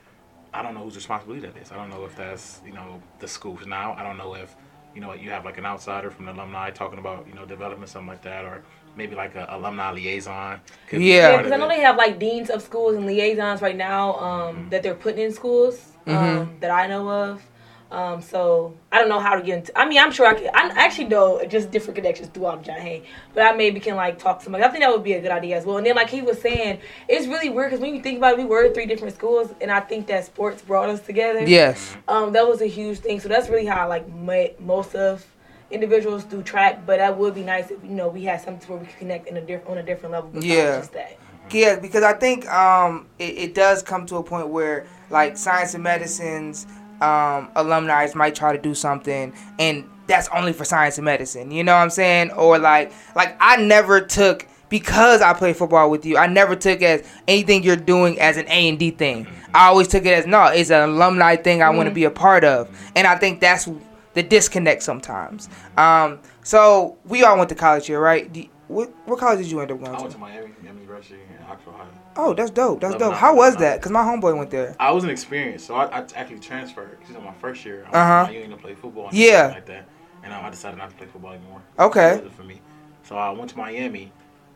[SPEAKER 2] I don't know whose responsibility that is. I don't know if that's you know the schools now. I don't know if you know you have like an outsider from the alumni talking about you know development something like that, or maybe like a alumni liaison. could be
[SPEAKER 1] Yeah.
[SPEAKER 3] Yeah, because I know they have like deans of schools and liaisons right now um, that they're putting in schools um,
[SPEAKER 1] Mm-hmm.
[SPEAKER 3] that I know of. Um, so I don't know how to get into. I mean, I'm sure I can. I actually know just different connections throughout John Hay, but I maybe can like talk to somebody. I think that would be a good idea as well. And then like he was saying, it's really weird because when you think about it, we were at three different schools, and I think that sports brought us together.
[SPEAKER 1] Yes.
[SPEAKER 3] Um, that was a huge thing. So that's really how I like met most of individuals do track. But that would be nice if you know we had something where we could connect in a different on a different level.
[SPEAKER 1] Yeah.
[SPEAKER 3] Just that.
[SPEAKER 1] Yeah, because I think um, it, it does come to a point where like science and medicine's um, alumni might try to do something, and that's only for science and medicine. You know what I'm saying? Or like like I never took because I play football with you. I never took as anything you're doing as an A and D thing. I always took it as no, it's an alumni thing I want to be a part of, and I think that's the disconnect sometimes. Um, so we all went to college here, right? Do you- what, what college did you end up going to?
[SPEAKER 2] I
[SPEAKER 1] to?
[SPEAKER 2] went to Miami, Miami University, in Oxford, Ohio.
[SPEAKER 1] Oh, that's dope. That's dope. How was that? Cause my homeboy went there.
[SPEAKER 2] I was an experience, so I, I actually transferred. Cause on my first year, I went
[SPEAKER 1] Uh-huh.
[SPEAKER 2] to Mount Union to play football. And
[SPEAKER 1] Yeah.
[SPEAKER 2] like that, and um, I decided not to play football anymore.
[SPEAKER 1] Okay.
[SPEAKER 2] It for me. So I went to Miami,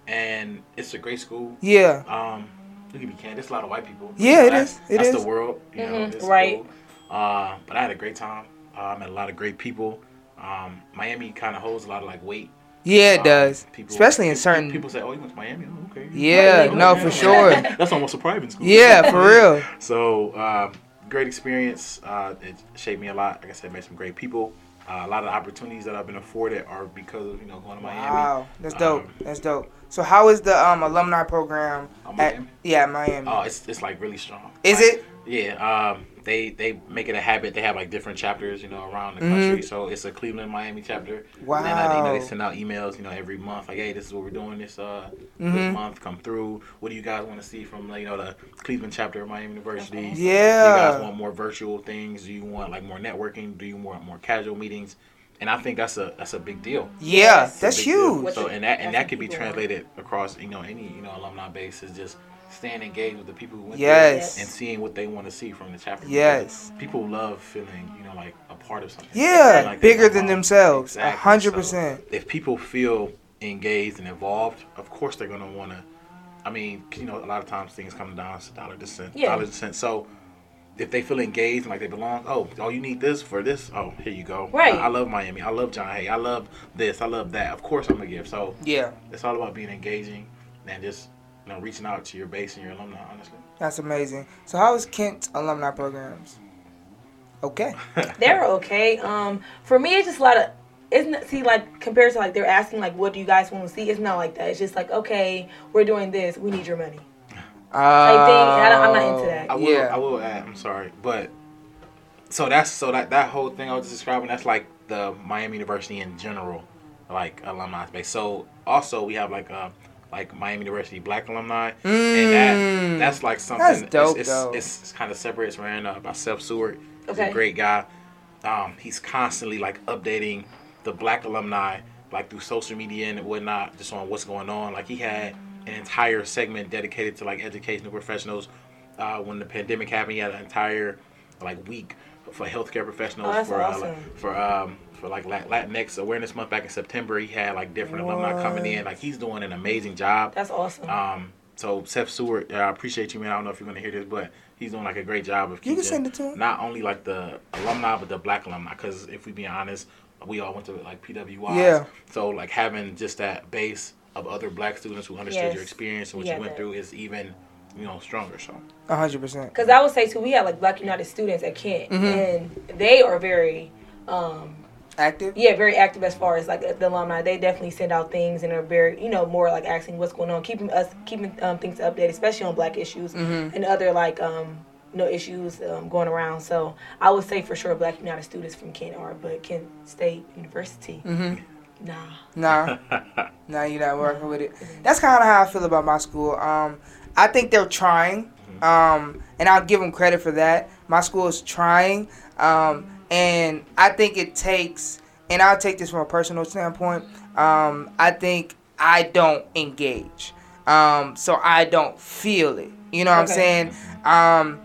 [SPEAKER 2] and it's a great school.
[SPEAKER 1] Yeah.
[SPEAKER 2] Um, you can be candid. There's a lot of white people.
[SPEAKER 1] Yeah, it
[SPEAKER 2] that's,
[SPEAKER 1] is. It
[SPEAKER 2] that's
[SPEAKER 1] is.
[SPEAKER 2] the world. You know,
[SPEAKER 3] Mhm,
[SPEAKER 2] it's
[SPEAKER 3] right.
[SPEAKER 2] cool. Uh, but I had a great time. Uh, I met a lot of great people. Um, Miami kind of holds a lot of like weight.
[SPEAKER 1] Yeah, it
[SPEAKER 2] Um,
[SPEAKER 1] does.
[SPEAKER 2] people-
[SPEAKER 1] Especially in
[SPEAKER 2] people-
[SPEAKER 1] certain.
[SPEAKER 2] People say, "Oh, you went to Miami? Oh, okay."
[SPEAKER 1] Yeah, no,
[SPEAKER 3] yeah.
[SPEAKER 1] for sure.
[SPEAKER 2] That's almost a private school.
[SPEAKER 1] Yeah, for real.
[SPEAKER 2] So, uh, great experience. Uh, it shaped me a lot. Like I said, met some great people. Uh, a lot of the opportunities that I've been afforded are because of you know going to Miami.
[SPEAKER 1] Wow, that's dope.
[SPEAKER 2] Um,
[SPEAKER 1] That's dope. So how is the um alumni program
[SPEAKER 2] Oh,
[SPEAKER 1] at yeah Miami?
[SPEAKER 2] Oh, it's it's like really strong.
[SPEAKER 1] Is
[SPEAKER 2] Like,
[SPEAKER 1] it?
[SPEAKER 2] Yeah. Um, they they make it a habit. They have like different chapters, you know, around the country. So it's a Cleveland, Miami chapter. Wow. And then, uh, you know, they send out emails, you know, every month, like, hey, this is what we're doing this uh
[SPEAKER 1] Mhm.
[SPEAKER 2] this month. Come through. What do you guys want to see from like, you know the Cleveland chapter of Miami University?
[SPEAKER 3] Yeah.
[SPEAKER 2] Do you guys want more virtual things? Do you want like more networking? Do you want more casual meetings? And I think that's a that's a big deal.
[SPEAKER 1] Yeah,
[SPEAKER 3] Yes.
[SPEAKER 1] that's
[SPEAKER 2] Big deal.
[SPEAKER 1] huge.
[SPEAKER 2] So and that and that could be translated across you know any you know alumni base is just staying engaged with the people who went
[SPEAKER 1] Yes.
[SPEAKER 2] there and seeing what they want to see from the chapter.
[SPEAKER 1] Yes.
[SPEAKER 2] Because people love feeling you know like a part of something.
[SPEAKER 1] Yeah,
[SPEAKER 2] Like
[SPEAKER 1] bigger than
[SPEAKER 2] belong.
[SPEAKER 1] themselves. A
[SPEAKER 2] Exactly.
[SPEAKER 1] hundred
[SPEAKER 2] So
[SPEAKER 1] percent.
[SPEAKER 2] If people feel engaged and involved, of course they're gonna want to. I mean, 'cause, you know, a lot of times things come down to dollar to cent,
[SPEAKER 3] Yeah.
[SPEAKER 2] dollars to cent. So if they feel engaged and like they belong, oh, oh, you need this for this. Oh, here you go.
[SPEAKER 3] Right.
[SPEAKER 2] I, I love Miami. I love John Hay. I love this. I love that. Of course, I'm gonna give. So
[SPEAKER 1] Yeah,
[SPEAKER 2] it's all about being engaging and just you know reaching out to your base and your alumni. Honestly,
[SPEAKER 1] that's amazing. So how is Kent alumni programs? Okay.
[SPEAKER 3] They're okay. Um, for me, it's just a lot of. Isn't it, see like compared to like they're asking like what do you guys want to see? It's not like that. It's just like okay, we're doing this. We need your money.
[SPEAKER 1] Uh,
[SPEAKER 3] thing, and I don't- I'm not into that.
[SPEAKER 2] I will.
[SPEAKER 1] Yeah.
[SPEAKER 2] I will add. I'm sorry, but so that's so that that whole thing I was describing. That's like the Miami University in general, like alumni space. So also we have like uh like Miami University Black alumni, and
[SPEAKER 1] Mm.
[SPEAKER 2] that that's like something.
[SPEAKER 1] That's dope,
[SPEAKER 2] it's,
[SPEAKER 1] though.
[SPEAKER 2] it's, it's, kind of separate. It's ran uh, by Seth Seward. He's
[SPEAKER 3] Okay.
[SPEAKER 2] a great guy. Um, he's constantly like updating the Black alumni like through social media and whatnot, just on what's going on. Like he had an entire segment dedicated to like educational professionals. Uh, when the pandemic happened, he had an entire like week for healthcare professionals
[SPEAKER 3] Oh, that's
[SPEAKER 2] for uh, like, for um for like Latinx Awareness Month back in September. He had like different alumni coming in. Like he's doing an amazing job.
[SPEAKER 3] That's awesome.
[SPEAKER 2] Um, so Seth Seward, uh, I appreciate you, man. I don't know if you're gonna hear this, but he's doing like a great job of
[SPEAKER 1] You
[SPEAKER 2] keeping
[SPEAKER 1] can send it to him.
[SPEAKER 2] not only like the alumni but the black alumni. Because if we be honest, we all went to like PWI.
[SPEAKER 1] Yeah.
[SPEAKER 2] So like having just that base of other black students who understood
[SPEAKER 3] Yes.
[SPEAKER 2] your experience and what
[SPEAKER 3] We
[SPEAKER 2] you went
[SPEAKER 3] that.
[SPEAKER 2] through is even you know stronger. So
[SPEAKER 1] A hundred percent.
[SPEAKER 3] Because I would say too, we have like Black United students at Kent,
[SPEAKER 1] Mm-hmm.
[SPEAKER 3] and they are very, um,
[SPEAKER 1] Active.
[SPEAKER 3] yeah, very active as far as like the alumni. They definitely send out things and are very, you know, more like asking what's going on, keeping us keeping um, things updated, especially on Black issues
[SPEAKER 1] Mm-hmm.
[SPEAKER 3] and other like um, you know issues um, going around. So I would say for sure Black United students from Kent are, but Kent State University,
[SPEAKER 1] Mm-hmm.
[SPEAKER 3] nah.
[SPEAKER 1] Nah, nah, you're not working with it. That's kind of how I feel about my school. Um, I think they're trying, um, and I'll give them credit for that. My school is trying, um, and I think it takes. And I'll take this from a personal standpoint. Um, I think I don't engage, um, so I don't feel it. You know what I'm saying? Um,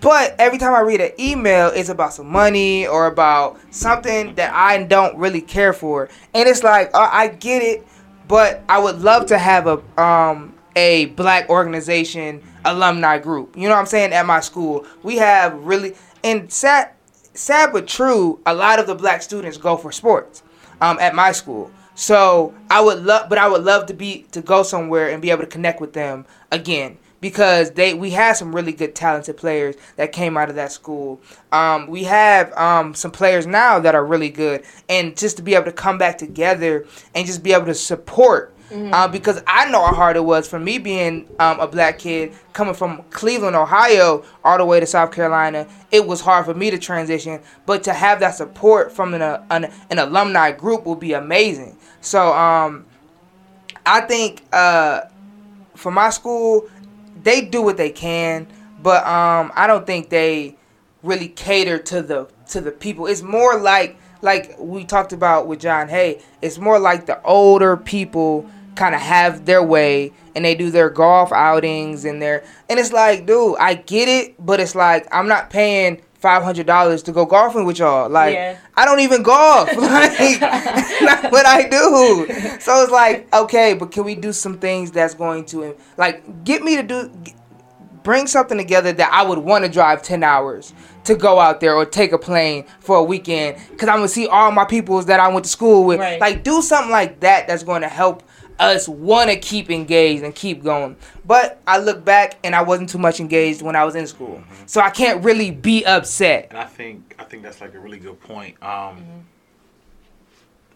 [SPEAKER 1] but every time I read an email, it's about some money or about something that I don't really care for, and it's like uh, I get it, but I would love to have a um a black organization alumni group. You know what I'm saying? At my school, we have really and sad sad but true. A lot of the black students go for sports um, at my school. So I would love, but I would love to be to go somewhere and be able to connect with them again because they we had some really good talented players that came out of that school. Um, we have um, some players now that are really good, and just to be able to come back together and just be able to support. Uh, because I know how hard it was for me being um, a black kid coming from Cleveland, Ohio, all the way to South Carolina. It was hard for me to transition, but to have that support from an, uh, an, an alumni group would be amazing. So um, I think uh, for my school, they do what they can, but um, I don't think they really cater to the to the people. It's more like like we talked about with John Hay. It's more like the older people kind of have their way and they do their golf outings and their and it's like, dude, I get it, but it's like I'm not paying five hundred dollars to go golfing with y'all. Like
[SPEAKER 3] Yeah.
[SPEAKER 1] I don't even golf. like not what I do. So it's like, okay, but can we do some things that's going to like get me to do bring something together that I would want to drive 10 hours to go out there or take a plane for a weekend cuz I'm going to see all my peoples that I went to school with.
[SPEAKER 3] Right.
[SPEAKER 1] Like do something like that that's going to help us want to keep engaged and keep going. But I look back and I wasn't too much engaged when I was in school. So I can't really be upset.
[SPEAKER 2] And I think I think that's like a really good point. Um,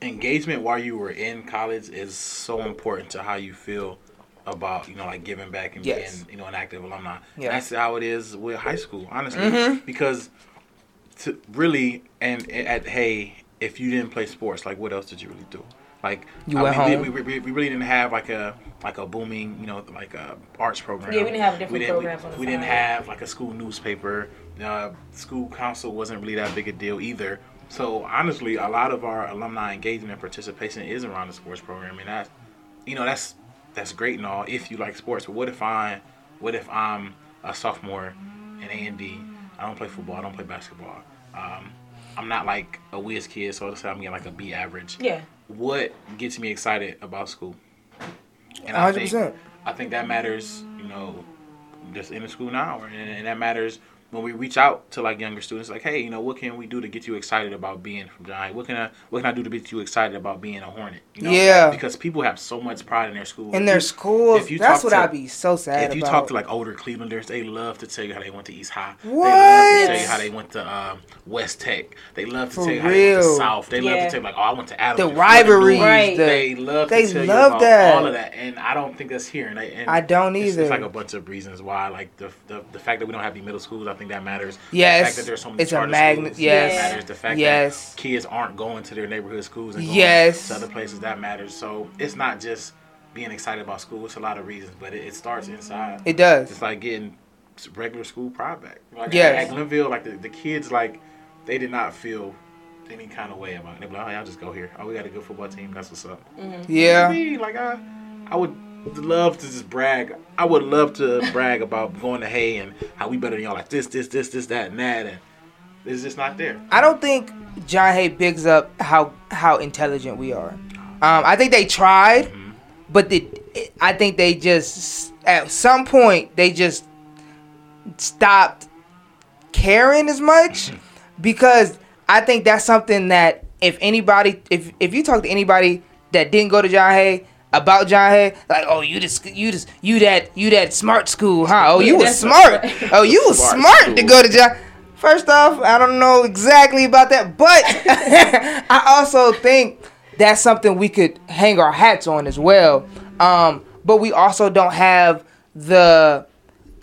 [SPEAKER 2] Engagement while you were in college is so important to how you feel about you know like giving back and
[SPEAKER 1] Yes.
[SPEAKER 2] being you know an active alumni.
[SPEAKER 1] Yeah.
[SPEAKER 2] That's how it is with high school, honestly,
[SPEAKER 1] Mhm.
[SPEAKER 2] because to really and at hey, if you didn't play sports, like what else did you really do? Like
[SPEAKER 1] You
[SPEAKER 2] I mean,
[SPEAKER 1] home.
[SPEAKER 2] We, we, we, we really didn't have like a like a booming you know like a arts program.
[SPEAKER 3] Yeah, we didn't have a different
[SPEAKER 2] we didn't,
[SPEAKER 3] programs
[SPEAKER 2] We, we didn't have like a school newspaper. Uh, school council wasn't really that big a deal either. So honestly, a lot of our alumni engagement and participation is around the sports program, and that, you know, that's that's great and all if you like sports. But what if I, what if I'm a sophomore in A and D? I don't play football. I don't play basketball. Um, I'm not like a whiz kid, so to say I'm getting like a B average.
[SPEAKER 3] Yeah.
[SPEAKER 2] What gets me excited about school? And I think
[SPEAKER 1] 100%.
[SPEAKER 2] I think that matters, you know, just in the school now, and, and that matters when we reach out to like younger students, like, hey, you know, what can we do to get you excited about being from Giant? What can I, what can I do to get you excited about being a Hornet? You know?
[SPEAKER 1] Yeah.
[SPEAKER 2] because people have so much pride in their school.
[SPEAKER 1] In
[SPEAKER 2] If
[SPEAKER 1] their
[SPEAKER 2] you-
[SPEAKER 1] schools,
[SPEAKER 2] if you
[SPEAKER 1] that's what
[SPEAKER 2] to-
[SPEAKER 1] I'd be so sad
[SPEAKER 2] if you
[SPEAKER 1] about.
[SPEAKER 2] talk to like older Clevelanders, they love to tell you how they went to East High. They love
[SPEAKER 1] What?
[SPEAKER 2] to tell you how they went to um, West Tech. They love to
[SPEAKER 1] For
[SPEAKER 2] tell you how they went to. South. They love to tell you like, oh, I went to Adams.
[SPEAKER 1] the
[SPEAKER 2] and Floyd and
[SPEAKER 1] rivalries,
[SPEAKER 3] Right.
[SPEAKER 1] the,
[SPEAKER 2] They love
[SPEAKER 1] they
[SPEAKER 2] to tell
[SPEAKER 1] love
[SPEAKER 2] you about
[SPEAKER 1] that.
[SPEAKER 2] all of that, and I don't think that's here. And, they, and
[SPEAKER 1] I don't
[SPEAKER 2] it's,
[SPEAKER 1] either.
[SPEAKER 2] It's like a bunch of reasons why, like the, the the fact that we don't have any middle schools, I think that matters.
[SPEAKER 1] Yes.
[SPEAKER 2] the fact that there's so many
[SPEAKER 1] It's a
[SPEAKER 2] charter
[SPEAKER 1] magnet-
[SPEAKER 2] schools,
[SPEAKER 1] yes.
[SPEAKER 2] that matters. The fact
[SPEAKER 1] Yes.
[SPEAKER 2] that kids aren't going to their neighborhood schools and going
[SPEAKER 1] Yes.
[SPEAKER 2] to other places, that matters. So it's not just being excited about school. It's a lot of reasons, but it, it starts inside.
[SPEAKER 1] It does.
[SPEAKER 2] It's like getting regular school pride back. Like
[SPEAKER 1] Yes.
[SPEAKER 2] at, at Glenville, like the, the kids, like they did not feel any kind of way about it. They were like, oh, I'll just go here. Oh, we got a good football team. That's what's up. Mm-hmm.
[SPEAKER 1] Yeah.
[SPEAKER 2] Me, like I, I would love to just brag. I would love to brag about going to Hay and how we better than y'all. Like this, this, this, this, that, and that, and it's just not there.
[SPEAKER 1] I don't think John Hay bigs up how how intelligent we are. Um, I think they tried, but the, I think they just at some point they just stopped caring as much because I think that's something that if anybody if if you talk to anybody that didn't go to John Hay about John Hay. Like, oh, you just you just you that you that smart school, huh? Oh, you
[SPEAKER 3] Yeah,
[SPEAKER 1] was smart.
[SPEAKER 3] right.
[SPEAKER 1] Oh, you was
[SPEAKER 2] Smart
[SPEAKER 1] smart to go to John. First off, I don't know exactly about that, but I also think that's something we could hang our hats on as well. Um, but we also don't have the.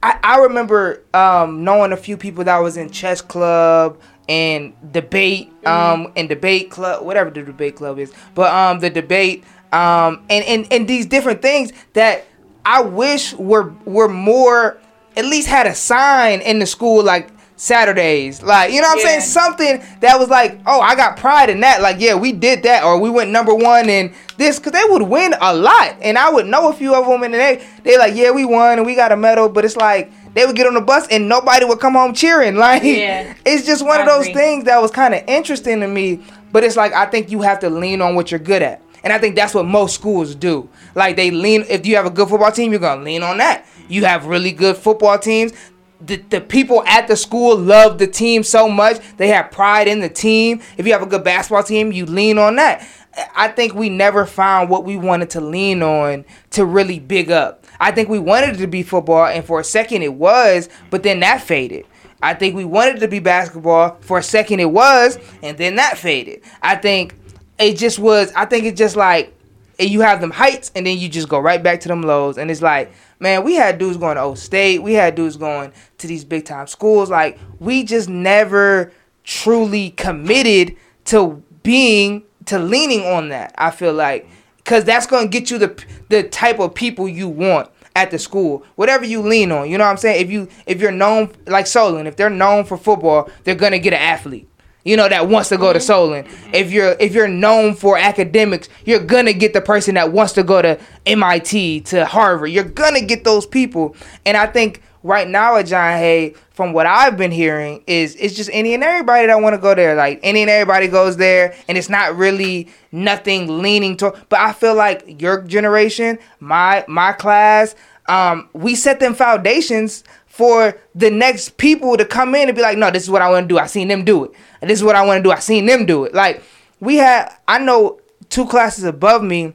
[SPEAKER 1] I, I remember um, knowing a few people that was in chess club and debate um, and debate club, whatever the debate club is, but um, the debate um, and, and and these different things that I wish were were more at least had a sign in the school like Saturdays, like you know what I'm saying, something that was like, oh, I got pride in that, like yeah, we did that, or we went number one in this, cause they would win a lot, and I would know a few of them, and they they like yeah, we won and we got a medal, but it's like they would get on the bus and nobody would come home cheering, like
[SPEAKER 3] Yeah.
[SPEAKER 1] it's just one
[SPEAKER 3] I
[SPEAKER 1] of those
[SPEAKER 3] agree.
[SPEAKER 1] things that was kind of interesting to me, but it's like I think you have to lean on what you're good at. And I think that's what most schools do. Like they lean if you have a good football team, you're gonna lean on that. You have really good football teams. The, the people at the school love the team so much. They have pride in the team. If you have a good basketball team, you lean on that. I think we never found what we wanted to lean on to really big up. I think we wanted it to be football, and for a second it was, but then that faded. I think we wanted it to be basketball. For a second it was, and then that faded. I think it just was. I think it's just like you have them heights, and then you just go right back to them lows. And it's like, man, we had dudes going to Ohio State. We had dudes going to these big time schools. Like we just never truly committed to being to leaning on that. I feel like because that's going to get you the the type of people you want at the school. Whatever you lean on, you know what I'm saying. If you if you're known like Solon, if they're known for football, they're gonna get an athlete. You know that wants to go to Solon. If you're if you're known for academics, you're gonna get the person that wants to go to MIT to Harvard. You're gonna get those people. And I think right now at John Hay, from what I've been hearing, is it's just any and everybody that want to go there. Like any and everybody goes there, and it's not really nothing leaning to. But I feel like your generation, my my class, um, we set them foundations for the next people to come in and be like, no, this is what I want to do. I seen them do it. And this is what I want to do. I seen them do it. Like we had, I know two classes above me,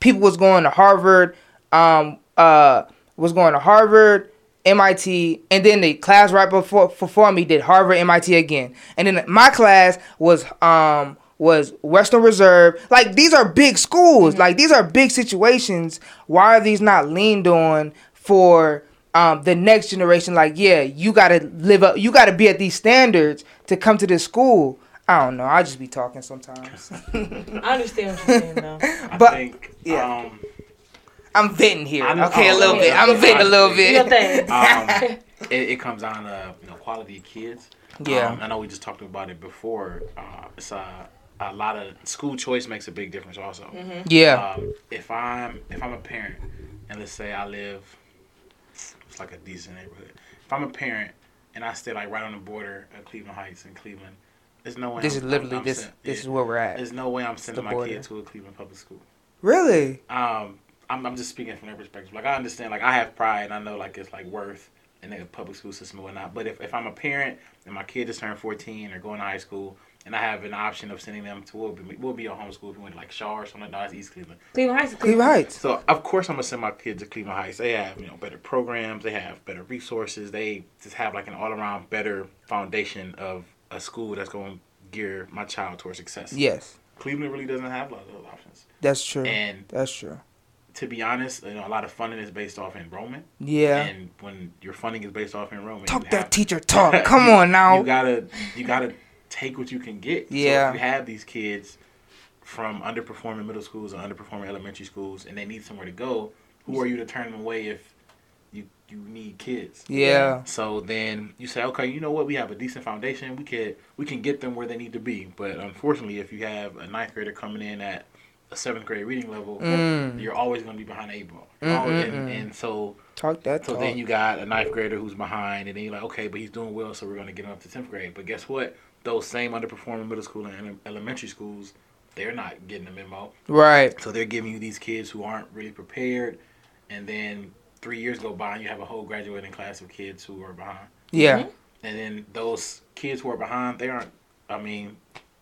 [SPEAKER 1] people was going to Harvard, um, uh, was going to Harvard, MIT, and then the class right before before me did Harvard, MIT again, and then my class was um was Western Reserve. Like these are big schools. Like these are big situations. Why are these not leaned on for um the next generation? Like yeah, you gotta live up. You gotta be at these standards to come to this school. I don't know. I just be talking sometimes.
[SPEAKER 3] I understand what you're saying though.
[SPEAKER 2] I
[SPEAKER 1] But-
[SPEAKER 2] think,
[SPEAKER 1] yeah.
[SPEAKER 2] um,
[SPEAKER 1] I'm venting here.
[SPEAKER 2] I know-
[SPEAKER 1] Okay, a little bit. I'm venting a little
[SPEAKER 3] Do your
[SPEAKER 1] bit.
[SPEAKER 3] thing.
[SPEAKER 2] um, it, it comes down to you know quality of kids.
[SPEAKER 1] Yeah.
[SPEAKER 2] Um, I know we just talked about it before. Uh, it's a, a lot of school choice makes a big difference also.
[SPEAKER 1] Yeah.
[SPEAKER 2] Um, if I'm if I'm a parent and let's say I live, it's like a decent neighborhood. If I'm a parent and I stay like right on the border of Cleveland Heights and Cleveland, there's no way.
[SPEAKER 1] This
[SPEAKER 2] I'm-
[SPEAKER 1] is literally
[SPEAKER 2] I'm
[SPEAKER 1] this.
[SPEAKER 2] send-
[SPEAKER 1] This
[SPEAKER 2] yeah.
[SPEAKER 1] is where we're at.
[SPEAKER 2] There's no way I'm sending my kid to a Cleveland public school.
[SPEAKER 1] Really?
[SPEAKER 2] Um, I'm, I'm just speaking from their perspective. Like I understand, like I have pride, and I know like it's like worth in the public school system and whatnot. But if, if I'm a parent and my kid just turned 14 or going to high school, and I have an option of sending them to we'll be, we'll be a homeschool if we went to like Shaw or something. No, that's East Cleveland.
[SPEAKER 3] Cleveland Heights. is
[SPEAKER 1] Cleveland Heights.
[SPEAKER 2] So of course I'm gonna send my kids to Cleveland Heights. They have you know better programs, they have better resources, they just have like an all around better foundation of a school that's going to gear my child towards success.
[SPEAKER 1] Yes,
[SPEAKER 2] Cleveland really doesn't have a lot of those options.
[SPEAKER 1] that's true.
[SPEAKER 2] And
[SPEAKER 1] That's true.
[SPEAKER 2] to be honest, you know a lot of funding is based off enrollment.
[SPEAKER 1] Yeah.
[SPEAKER 2] And when your funding is based off enrollment,
[SPEAKER 1] Talk
[SPEAKER 2] you
[SPEAKER 1] that
[SPEAKER 2] have-
[SPEAKER 1] teacher talk. Come on now.
[SPEAKER 2] You gotta you gotta take what you can get. So
[SPEAKER 1] Yeah.
[SPEAKER 2] if you have these kids from underperforming middle schools or underperforming elementary schools, and they need somewhere to go, who are you to turn them away if you you need kids?
[SPEAKER 1] Yeah.
[SPEAKER 2] So then you say, okay, you know what? We have a decent foundation. We can we can get them where they need to be. But unfortunately, if you have a ninth grader coming in at a seventh grade reading level,
[SPEAKER 1] Mm.
[SPEAKER 2] you're always going to be behind the eight ball.
[SPEAKER 1] Mm,
[SPEAKER 2] Always-
[SPEAKER 1] mm,
[SPEAKER 2] and,
[SPEAKER 1] mm.
[SPEAKER 2] and so
[SPEAKER 1] Talk that
[SPEAKER 2] so
[SPEAKER 1] talk.
[SPEAKER 2] then you got a ninth grader who's behind, and then you're like, okay, but he's doing well, so we're going to get him up to tenth grade. But guess what? Those same underperforming middle school and elementary schools, they're not getting the memo.
[SPEAKER 1] right.
[SPEAKER 2] So they're giving you these kids who aren't really prepared, and then three years go by, and you have a whole graduating class of kids who are behind.
[SPEAKER 1] Yeah. Mm-hmm.
[SPEAKER 2] And then those kids who are behind, they aren't. I mean,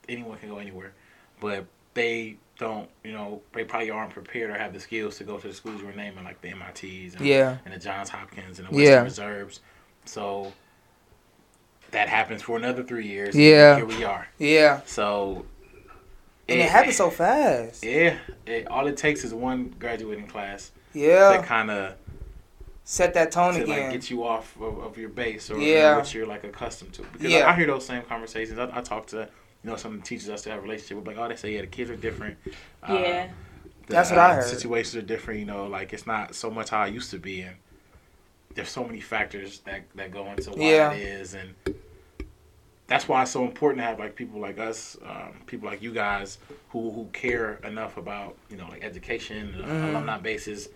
[SPEAKER 2] anyone can go anywhere, but they don't, you know, they probably aren't prepared or have the skills to go to the schools you were naming, like the MITs and,
[SPEAKER 1] Yeah.
[SPEAKER 2] and the Johns Hopkins and the Western
[SPEAKER 1] Yeah.
[SPEAKER 2] Reserves. So that happens for another three years.
[SPEAKER 1] Yeah.
[SPEAKER 2] Here we are.
[SPEAKER 1] Yeah.
[SPEAKER 2] So.
[SPEAKER 1] And it happened so fast.
[SPEAKER 2] Yeah. It, all it takes is one graduating class
[SPEAKER 1] Yeah.
[SPEAKER 2] to kind of
[SPEAKER 1] Set that tone
[SPEAKER 2] to
[SPEAKER 1] again.
[SPEAKER 2] like get you off of, of your base or
[SPEAKER 1] Yeah.
[SPEAKER 2] what you're like accustomed to. Because
[SPEAKER 1] Yeah.
[SPEAKER 2] I, I hear those same conversations. I, I talk to you know some of the teachers I still have a relationship with. Like, oh, they say yeah, the kids are different. Uh,
[SPEAKER 3] Yeah.
[SPEAKER 2] the,
[SPEAKER 1] That's what I
[SPEAKER 2] uh,
[SPEAKER 1] heard.
[SPEAKER 2] Situations are different. You know, like it's not so much how I used to be, and there's so many factors that that go into why
[SPEAKER 1] Yeah.
[SPEAKER 2] it is, and that's why it's so important to have like people like us, um, people like you guys who who care enough about you know like education,
[SPEAKER 1] Mhm.
[SPEAKER 2] alumni bases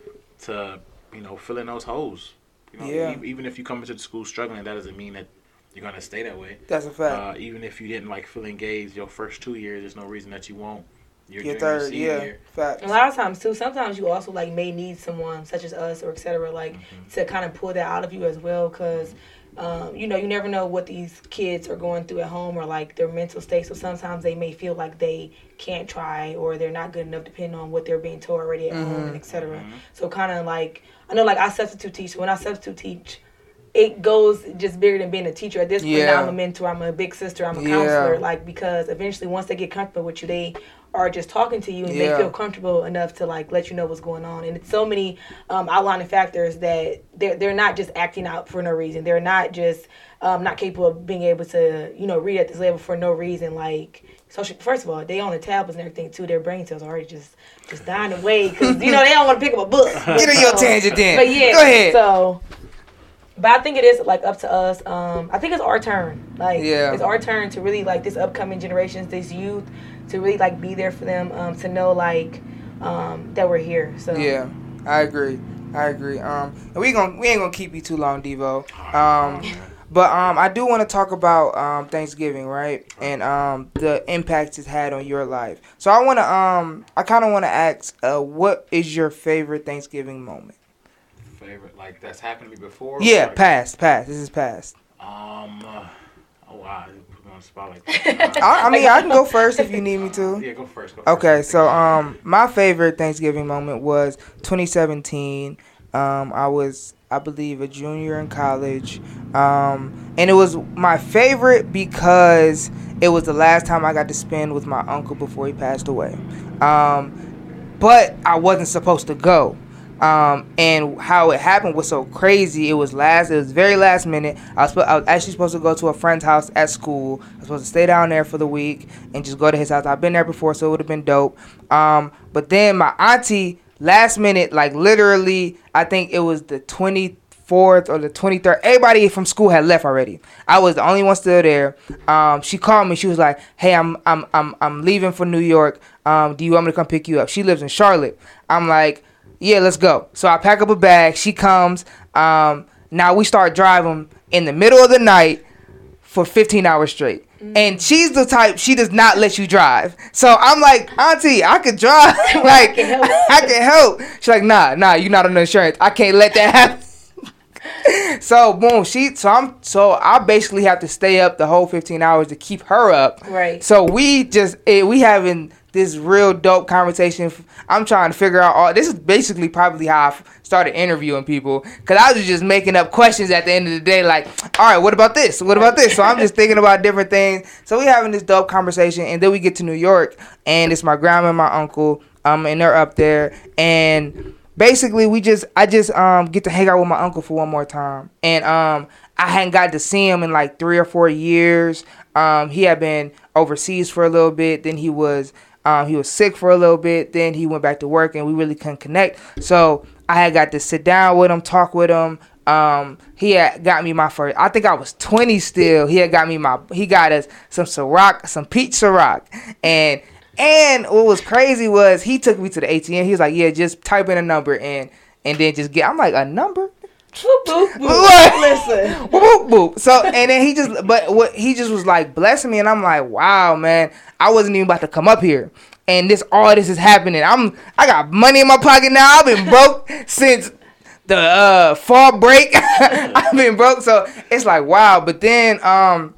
[SPEAKER 2] to you know fill in those holes. You know,
[SPEAKER 1] Yeah.
[SPEAKER 2] e- even if you come into the school struggling, that doesn't mean that you're gonna stay that way.
[SPEAKER 1] That's a fact.
[SPEAKER 2] Uh, even if you didn't like feel engaged your first two years, there's no reason that you won't. Your,
[SPEAKER 1] Your
[SPEAKER 2] junior,
[SPEAKER 1] third,
[SPEAKER 2] senior
[SPEAKER 1] yeah.
[SPEAKER 2] year.
[SPEAKER 1] Facts.
[SPEAKER 3] A lot of times too, sometimes you also like may need someone such as us or etc. like
[SPEAKER 2] Mhm.
[SPEAKER 3] to kind of pull that out of you as well because um, you know you never know what these kids are going through at home or like their mental state. So sometimes they may feel like they can't try or they're not good enough depending on what they're being told already at home and etc.
[SPEAKER 2] Mhm.
[SPEAKER 3] So kind of like I know like I substitute teach. When I substitute teach, it goes just bigger than being a teacher. At this point,
[SPEAKER 1] Yeah.
[SPEAKER 3] now I'm a mentor. I'm a big sister. I'm a
[SPEAKER 1] Yeah.
[SPEAKER 3] counselor. Like because eventually, once they get comfortable with you, they are just talking to you and
[SPEAKER 1] Yeah.
[SPEAKER 3] they feel comfortable enough to like let you know what's going on. And it's so many um, outlining factors that they're they're not just acting out for no reason. They're not just um, not capable of being able to you know read at this level for no reason. Like social, first of all, they on the tablets and everything too. Their brain cells are already just just dying away because you know they don't want to pick up a book.
[SPEAKER 1] Get on your tangent then.
[SPEAKER 3] but yeah,
[SPEAKER 1] Go ahead.
[SPEAKER 3] So, but I think it is like up to us. Um, I think it's our turn. Like,
[SPEAKER 1] Yeah.
[SPEAKER 3] it's our turn to really like this upcoming generations, this youth, to really like be there for them. Um, to know like um that we're here. So
[SPEAKER 1] Yeah, I agree. I agree. Um, and we gon' we ain't gonna keep you too long, Devo. Um, but um, I do want to talk about um Thanksgiving, right? And um the impact it's had on your life. So I wanna um I kind of wanna ask, uh, what is your favorite Thanksgiving moment?
[SPEAKER 2] Favorite like that's happened to me before.
[SPEAKER 1] Yeah,
[SPEAKER 2] Like,
[SPEAKER 1] past, past. This is past.
[SPEAKER 2] Um. Uh, oh wow, you put me on the spot like.
[SPEAKER 1] I, I mean, I can go first if you need me to.
[SPEAKER 2] yeah, go first. Go first.
[SPEAKER 1] Okay, so um, my favorite Thanksgiving moment was 2017. Um, I was, I believe, a junior in college, um, and it was my favorite because it was the last time I got to spend with my uncle before he passed away. Um, but I wasn't supposed to go. Um, and how it happened was so crazy. It was last. It was very last minute. I was, I was actually supposed to go to a friend's house at school. I was supposed to stay down there for the week and just go to his house. I've been there before, so it would have been dope. Um, but then my auntie, last minute, like literally, I think it was the twenty fourth or the twenty third. Everybody from school had left already. I was the only one still there. Um, she called me. She was like, "Hey, I'm I'm I'm I'm leaving for New York. Um, do you want me to come pick you up?" She lives in Charlotte. I'm like yeah, let's go. So I pack up a bag. She comes. Um, now we start driving in the middle of the night for 15 hours straight. And she's the type she does not let you drive. So I'm like, Auntie, I could drive. like
[SPEAKER 3] can.
[SPEAKER 1] I can help. She's like, Nah, nah, you're not on insurance. I can't let that happen. so boom, she so I'm so I basically have to stay up the whole 15 hours to keep her up.
[SPEAKER 3] Right.
[SPEAKER 1] So we just eh, we having this real dope conversation. I'm trying to figure out all. This is basically probably how I started interviewing people because I was just making up questions at the end of the day. Like, all right, what about this? What about this? So I'm just thinking about different things. So we having this dope conversation, and then we get to New York, and it's my grandma and my uncle. Um, and they're up there, and basically we just I just um get to hang out with my uncle for one more time, and um I hadn't got to see him in like three or four years. Um, he had been overseas for a little bit, then he was um he was sick for a little bit, then he went back to work, and we really couldn't connect. So I had got to sit down with him, talk with him. Um, he had got me my first. I think I was 20 still. He had got me my. He got us some Ciroc, some peach Ciroc, and and what was crazy was he took me to the ATM. He was like, "Yeah, just type in a number and and then just get." I'm like, "A number?"
[SPEAKER 3] Boop, boop, boop. Listen.
[SPEAKER 1] Boop, boop. So and then he just, but what he just was like blessing me, and I'm like, "Wow, man, I wasn't even about to come up here." And this all this is happening. I'm I got money in my pocket now. I've been broke since the uh fall break. I've been broke, so it's like wow. But then um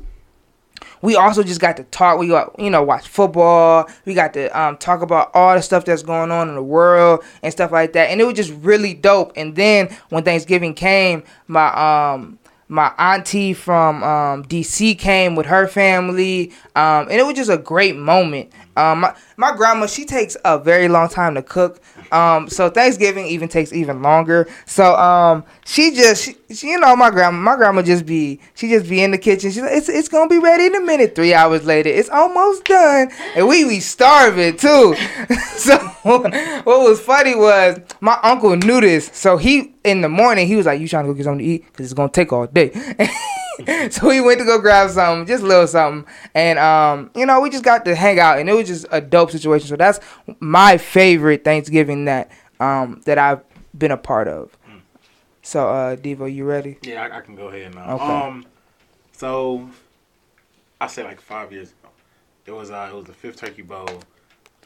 [SPEAKER 1] we also just got to talk. We got you know watch football. We got to um, talk about all the stuff that's going on in the world and stuff like that. And it was just really dope. And then when Thanksgiving came, my um my auntie from um, DC came with her family, um, and it was just a great moment. Um, my, my grandma, she takes a very long time to cook, um, so Thanksgiving even takes even longer. So um, she just, she, she, you know, my grandma, my grandma just be, she just be in the kitchen. She's like, it's, it's gonna be ready in a minute. Three hours later, it's almost done, and we be starving too. so what was funny was my uncle knew this, so he in the morning he was like, "You trying to go get something to eat? Cause it's gonna take all day." so we went to go grab something, just a little something, and um, you know, we just got to hang out, and it was just a dope situation. So that's my favorite Thanksgiving that um that I've been a part of. So, uh, Devo, you ready?
[SPEAKER 2] Yeah, I, I can go ahead now.
[SPEAKER 1] Okay.
[SPEAKER 2] Um, so I say like five years ago, it was uh, it was the fifth Turkey Bowl.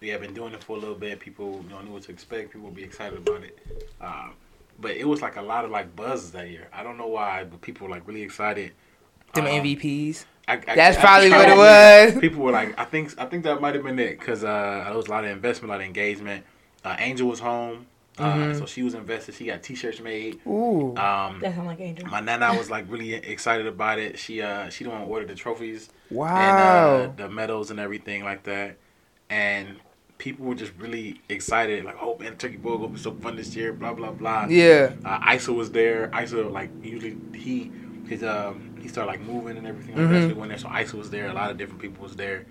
[SPEAKER 2] We had been doing it for a little bit. People, you know, knew what to expect. People would be excited about it. Um, but it was like a lot of like buzz that year. I don't know why, but people were like really excited.
[SPEAKER 1] Them
[SPEAKER 2] Um,
[SPEAKER 1] MVPs.
[SPEAKER 2] I, I,
[SPEAKER 1] That's
[SPEAKER 2] I-
[SPEAKER 1] probably what it was.
[SPEAKER 2] People were like, I think I think that might have been it because uh, there was a lot of investment, a lot of engagement. Uh, Angel was home, uh,
[SPEAKER 1] Mhm.
[SPEAKER 2] so she was invested. She got T-shirts made.
[SPEAKER 1] Ooh.
[SPEAKER 2] Um,
[SPEAKER 3] That sound like Angel.
[SPEAKER 2] my nana was like really excited about it. She uh she the one who ordered the trophies
[SPEAKER 1] Wow.
[SPEAKER 2] and uh, the medals and everything like that, and people were just really excited. Like, oh man, Turkey Bowl gonna be so fun this year. Blah blah blah.
[SPEAKER 1] yeah.
[SPEAKER 2] Uh, Isa was there. Isa like usually he his um he started like moving and everything like
[SPEAKER 1] Mhm.
[SPEAKER 2] that. So we went there. So Isa was there. A lot of different people was there,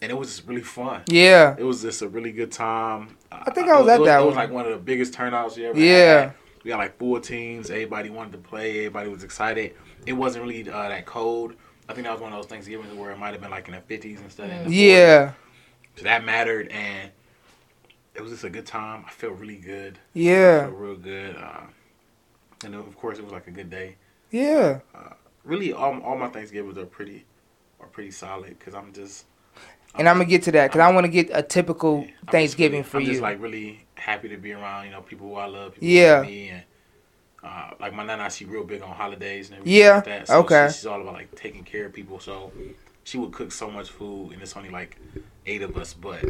[SPEAKER 2] and it was just really fun.
[SPEAKER 1] Yeah.
[SPEAKER 2] It was just a really good time.
[SPEAKER 1] I think I was at
[SPEAKER 2] it
[SPEAKER 1] that
[SPEAKER 2] It was
[SPEAKER 1] one.
[SPEAKER 2] like one of the biggest turnouts you ever
[SPEAKER 1] Yeah.
[SPEAKER 2] had. We got like four teams. Everybody wanted to play. Everybody was excited. It wasn't really uh, that cold. I think that was one of those Thanksgivings where it might have been like in the fifties instead of in the 40s.
[SPEAKER 1] Yeah.
[SPEAKER 2] So that mattered, and it was just a good time. I felt really good. I
[SPEAKER 1] Yeah.
[SPEAKER 2] felt real good. Uh, and of course, it was like a good day.
[SPEAKER 1] Yeah.
[SPEAKER 2] Really, all, all my Thanksgivings are pretty are pretty solid because I'm just.
[SPEAKER 1] And I'm gonna get to that because I want to get a typical
[SPEAKER 2] I'm just
[SPEAKER 1] Thanksgiving
[SPEAKER 2] really-
[SPEAKER 1] for
[SPEAKER 2] I'm
[SPEAKER 1] you.
[SPEAKER 2] just like really happy to be around, you know, people who I love, people
[SPEAKER 1] Yeah.
[SPEAKER 2] love me, and uh, like my nana, she real big on holidays and everything
[SPEAKER 1] Yeah,
[SPEAKER 2] like that. So
[SPEAKER 1] okay.
[SPEAKER 2] she- she's all about like taking care of people. So she would cook so much food, and it's only like eight of us, but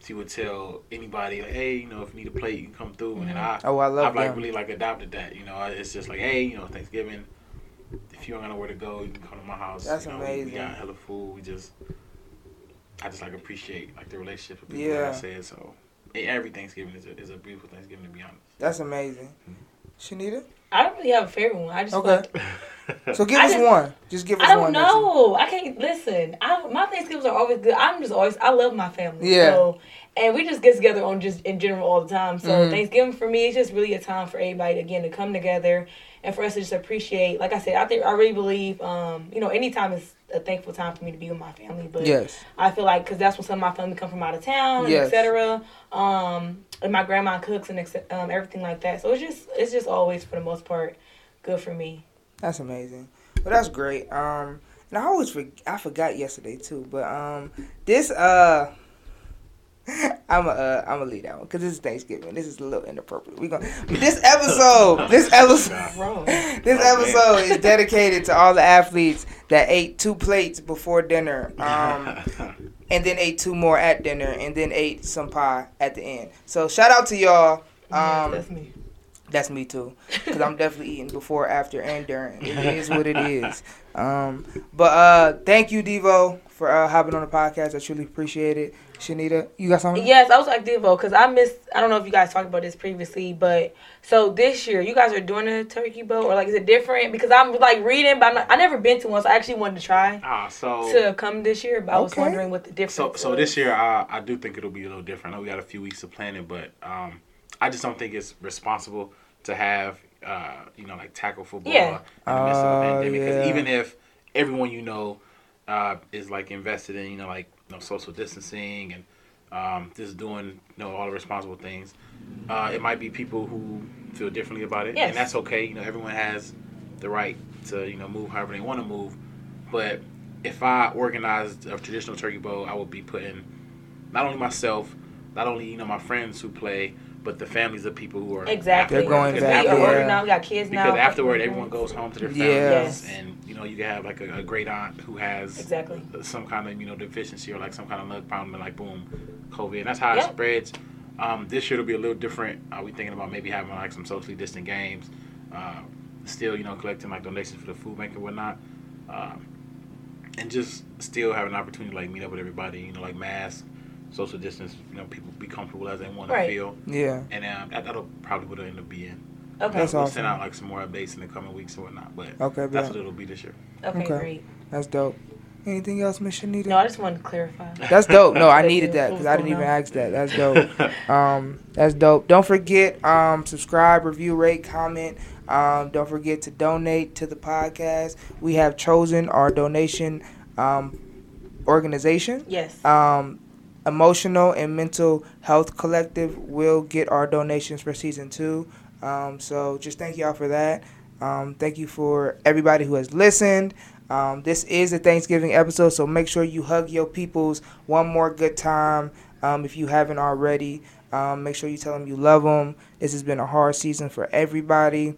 [SPEAKER 2] she would tell anybody like, hey, you know, if you need a plate, you can come through, and then I,
[SPEAKER 1] oh, I love
[SPEAKER 2] I've like really like adopted that. You know, it's just like, hey, you know, Thanksgiving. If you don't know where to go, you can come to my house.
[SPEAKER 1] That's
[SPEAKER 2] you know, We,
[SPEAKER 1] amazing.
[SPEAKER 2] we got hella food. We just, I just like appreciate like the relationship with people.
[SPEAKER 1] Yeah.
[SPEAKER 2] Like I said, so every Thanksgiving is a, is a beautiful Thanksgiving to be honest.
[SPEAKER 1] That's amazing. Mm-hmm. Shanita.
[SPEAKER 3] I don't really have a favorite one. I just
[SPEAKER 1] Okay.
[SPEAKER 3] like
[SPEAKER 1] So give
[SPEAKER 3] I
[SPEAKER 1] us
[SPEAKER 3] just-
[SPEAKER 1] one. Just give us one.
[SPEAKER 3] I don't
[SPEAKER 1] one.
[SPEAKER 3] know. I can't listen. I my Thanksgivings are always good. I'm just always I love my family.
[SPEAKER 1] Yeah.
[SPEAKER 3] So, and we just get together on just in general all the time. So
[SPEAKER 1] Mhm.
[SPEAKER 3] Thanksgiving for me is just really a time for everybody again to come together and for us to just appreciate. Like I said, I think I really believe, um, you know, anytime is a thankful time for me to be with my family. But
[SPEAKER 1] Yes.
[SPEAKER 3] I feel like because that's when some of my family come from out of town, and
[SPEAKER 1] Yes.
[SPEAKER 3] etc. Um, and my grandma cooks and ex- um, everything like that. So it's just it's just always for the most part good for me.
[SPEAKER 1] That's amazing. Well, that's great. Um, and I always for, I forgot yesterday too, but um, this uh. I'm a, uh, I'm gonna leave that one because this is Thanksgiving. This is a little inappropriate. We gonna this episode, this episode, this episode is dedicated to all the athletes that ate two plates before dinner, um, and then ate two more at dinner, and then ate some pie at the end. So shout out to y'all.
[SPEAKER 3] Yes,
[SPEAKER 1] Um,
[SPEAKER 3] that's me.
[SPEAKER 1] That's me too, because I'm definitely eating before, after, and during. It is what it is. Um, but uh, thank you, Devo, for uh, hopping on the podcast. I truly appreciate it. Shanita, you got something?
[SPEAKER 3] Yes, I was like Devo because I missed. I don't know if you guys talked about this previously, but so this year you guys are doing a turkey bowl or like is it different? Because I'm like reading, but I'm not, I never been to one, so I actually wanted to try
[SPEAKER 2] ah, so
[SPEAKER 3] to come this year. But I was wondering what the difference.
[SPEAKER 2] So, so
[SPEAKER 3] was.
[SPEAKER 2] this year, I, I do think it'll be a little different. I know we got a few weeks to plan it, but um, I just don't think it's responsible to have, uh, you know, like tackle football
[SPEAKER 3] Yeah.
[SPEAKER 2] in the midst of a
[SPEAKER 1] Oh,
[SPEAKER 2] pandemic. Because
[SPEAKER 1] yeah.
[SPEAKER 2] even if everyone you know uh, is like invested in, you know, like you know, social distancing and um, just doing, you know, all the responsible things, uh, it might be people who feel differently about it,
[SPEAKER 3] Yes.
[SPEAKER 2] and that's okay. You know, everyone has the right to, you know, move however they want to move. But if I organized a traditional turkey bowl, I would be putting not only myself, not only you know my friends who play, but the families of people who are
[SPEAKER 3] Exactly.
[SPEAKER 1] They're going
[SPEAKER 2] because
[SPEAKER 1] back,
[SPEAKER 3] we are
[SPEAKER 1] yeah.
[SPEAKER 3] older now. We got kids now.
[SPEAKER 2] because afterward everyone goes home to their families
[SPEAKER 1] Yes.
[SPEAKER 2] and you know you can have like a, a great aunt who has
[SPEAKER 3] Exactly.
[SPEAKER 2] some kind of you know deficiency or like some kind of lung problem and like boom covid and that's how it spreads um, this year will be a little different are we thinking about maybe having like some socially distant games uh, still you know collecting like donations for the food bank and whatnot um, and just still have an opportunity to like meet up with everybody you know like mask social distance you know people be comfortable as they want
[SPEAKER 3] Right.
[SPEAKER 2] to feel
[SPEAKER 1] Yeah.
[SPEAKER 2] and um, that, that'll probably what it'll end up being
[SPEAKER 3] Okay.
[SPEAKER 1] That's
[SPEAKER 2] we'll
[SPEAKER 1] awesome.
[SPEAKER 2] send out like some more updates in the coming weeks and whatnot. But
[SPEAKER 1] Okay,
[SPEAKER 2] that's
[SPEAKER 1] bet.
[SPEAKER 2] what it'll be this year.
[SPEAKER 3] Okay,
[SPEAKER 1] Okay.
[SPEAKER 3] great.
[SPEAKER 1] That's dope. Anything else, Miss Shanita?
[SPEAKER 3] No, I just wanted to clarify.
[SPEAKER 1] That's dope. No, I needed that because I didn't even ask that. That's dope. Um, that's dope. Don't forget, um, subscribe, review, rate, comment. Um, don't forget to donate to the podcast. We have chosen our donation um, organization.
[SPEAKER 3] Yes.
[SPEAKER 1] Um, Emotional and Mental Health Collective will get our donations for season two. Um, so just thank y'all for that. Um, thank you for everybody who has listened. Um, this is a Thanksgiving episode, so make sure you hug your peoples one more good time um, if you haven't already. Um, make sure you tell them you love them. This has been a hard season for everybody.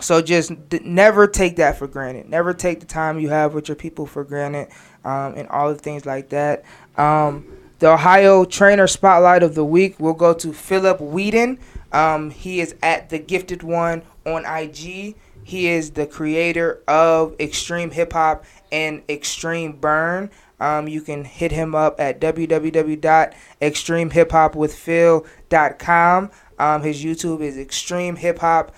[SPEAKER 1] So just d- never take that for granted. Never take the time you have with your people for granted, um, and all the things like that. Um, the Ohio Trainer Spotlight of the Week will go to Philip Whedon. Um, he is at the Gifted One on IG. He is the creator of Extreme Hip Hop and Extreme Burn. Um, you can hit him up at www.extremehiphopwithphil.com. Um, his YouTube is Extreme Hip Hop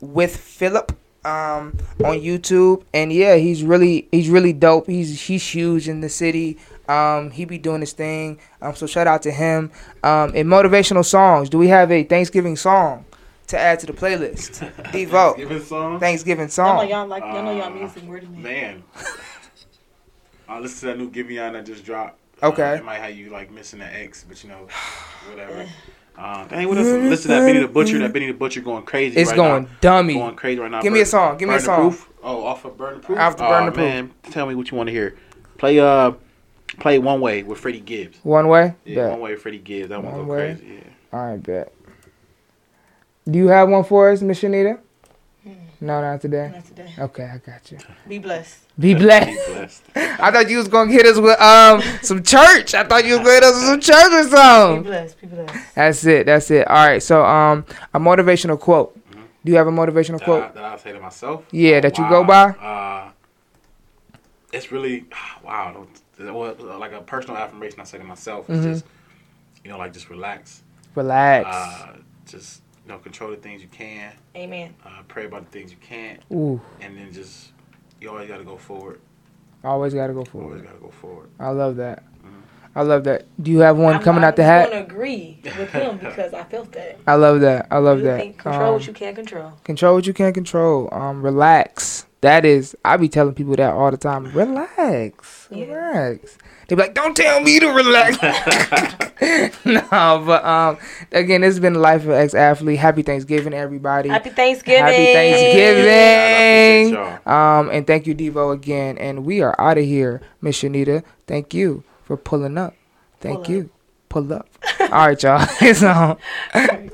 [SPEAKER 1] with Philip um, on YouTube, and yeah, he's really he's really dope. He's he's huge in the city. Um, he be doing his thing. Um, so shout out to him. Um, and motivational songs. Do we have a Thanksgiving song to add to the playlist? Devo.
[SPEAKER 2] Thanksgiving song.
[SPEAKER 1] Thanksgiving
[SPEAKER 3] Y'all know
[SPEAKER 1] song.
[SPEAKER 3] y'all like y'all know y'all music more than me.
[SPEAKER 2] Man. uh, listen to that new Giveon that just dropped.
[SPEAKER 1] Okay.
[SPEAKER 2] Uh, it might have you like missing an X, but you know, whatever. Uh, dang, what else? Listen to that Benny the Butcher. That Benny the Butcher going crazy.
[SPEAKER 1] It's
[SPEAKER 2] right
[SPEAKER 1] going
[SPEAKER 2] now.
[SPEAKER 1] dummy.
[SPEAKER 2] Going crazy right now.
[SPEAKER 1] Give me a song, give me a song.
[SPEAKER 2] Proof. Oh, off of Burden of Proof.
[SPEAKER 1] Off the
[SPEAKER 2] oh,
[SPEAKER 1] Burden of Proof.
[SPEAKER 2] man, tell me what you want to hear. Play uh, play One Way with Freddie Gibbs.
[SPEAKER 1] One way.
[SPEAKER 2] Yeah,
[SPEAKER 1] Bet.
[SPEAKER 2] One Way with Freddie Gibbs. That one
[SPEAKER 1] One
[SPEAKER 2] go
[SPEAKER 1] Way.
[SPEAKER 2] crazy. Yeah.
[SPEAKER 1] All right, bet. Do you have one for us, Miss Shanita? No, not today.
[SPEAKER 3] Not today.
[SPEAKER 1] Okay, I got you.
[SPEAKER 3] Be blessed.
[SPEAKER 1] Be
[SPEAKER 2] Be
[SPEAKER 1] blessed.
[SPEAKER 2] blessed.
[SPEAKER 1] I thought you was gonna hit us with um some church. I thought you was gonna hit us with some church or
[SPEAKER 3] Be
[SPEAKER 1] something.
[SPEAKER 3] blessed. Be blessed.
[SPEAKER 1] That's it. That's it. All right. So um a motivational quote. Do you have a motivational
[SPEAKER 2] that, I,
[SPEAKER 1] quote?
[SPEAKER 2] that I say to myself.
[SPEAKER 1] Yeah,
[SPEAKER 2] Oh,
[SPEAKER 1] that you go by?
[SPEAKER 2] Uh, it's really wow. Well, like a personal affirmation I say to myself is
[SPEAKER 1] Mhm.
[SPEAKER 2] just, you know, like just relax.
[SPEAKER 1] Relax.
[SPEAKER 2] Uh, just you know, control the things you can.
[SPEAKER 3] Amen.
[SPEAKER 2] Uh, pray about the things you can't,
[SPEAKER 1] Ooh,
[SPEAKER 2] and then just you always got to go forward.
[SPEAKER 1] always gotta go forward.
[SPEAKER 2] Always got to go forward.
[SPEAKER 1] I love that. I love that. Do you have one
[SPEAKER 3] I'm,
[SPEAKER 1] coming
[SPEAKER 3] I'm
[SPEAKER 1] out the
[SPEAKER 3] just
[SPEAKER 1] hat?
[SPEAKER 3] gonna agree with him because I felt that.
[SPEAKER 1] I love that. I love
[SPEAKER 3] you
[SPEAKER 1] that.
[SPEAKER 3] Think, control
[SPEAKER 1] Um,
[SPEAKER 3] what you can't control.
[SPEAKER 1] Control what you can't control. Um, relax. That is, I be telling people that all the time. Relax,
[SPEAKER 3] Yeah.
[SPEAKER 1] relax. They be like, "Don't tell me to relax." no, but um, again, this has been the life of ex athlete. Happy Thanksgiving, everybody.
[SPEAKER 3] Happy Thanksgiving.
[SPEAKER 1] Happy Thanksgiving.
[SPEAKER 2] Yeah, I appreciate y'all.
[SPEAKER 1] Um, and thank you, Devo, again. And we are out of here, Miss Shanita. Thank you for pulling up. Thank
[SPEAKER 3] Pull
[SPEAKER 1] you. Pull up. All right, y'all. so.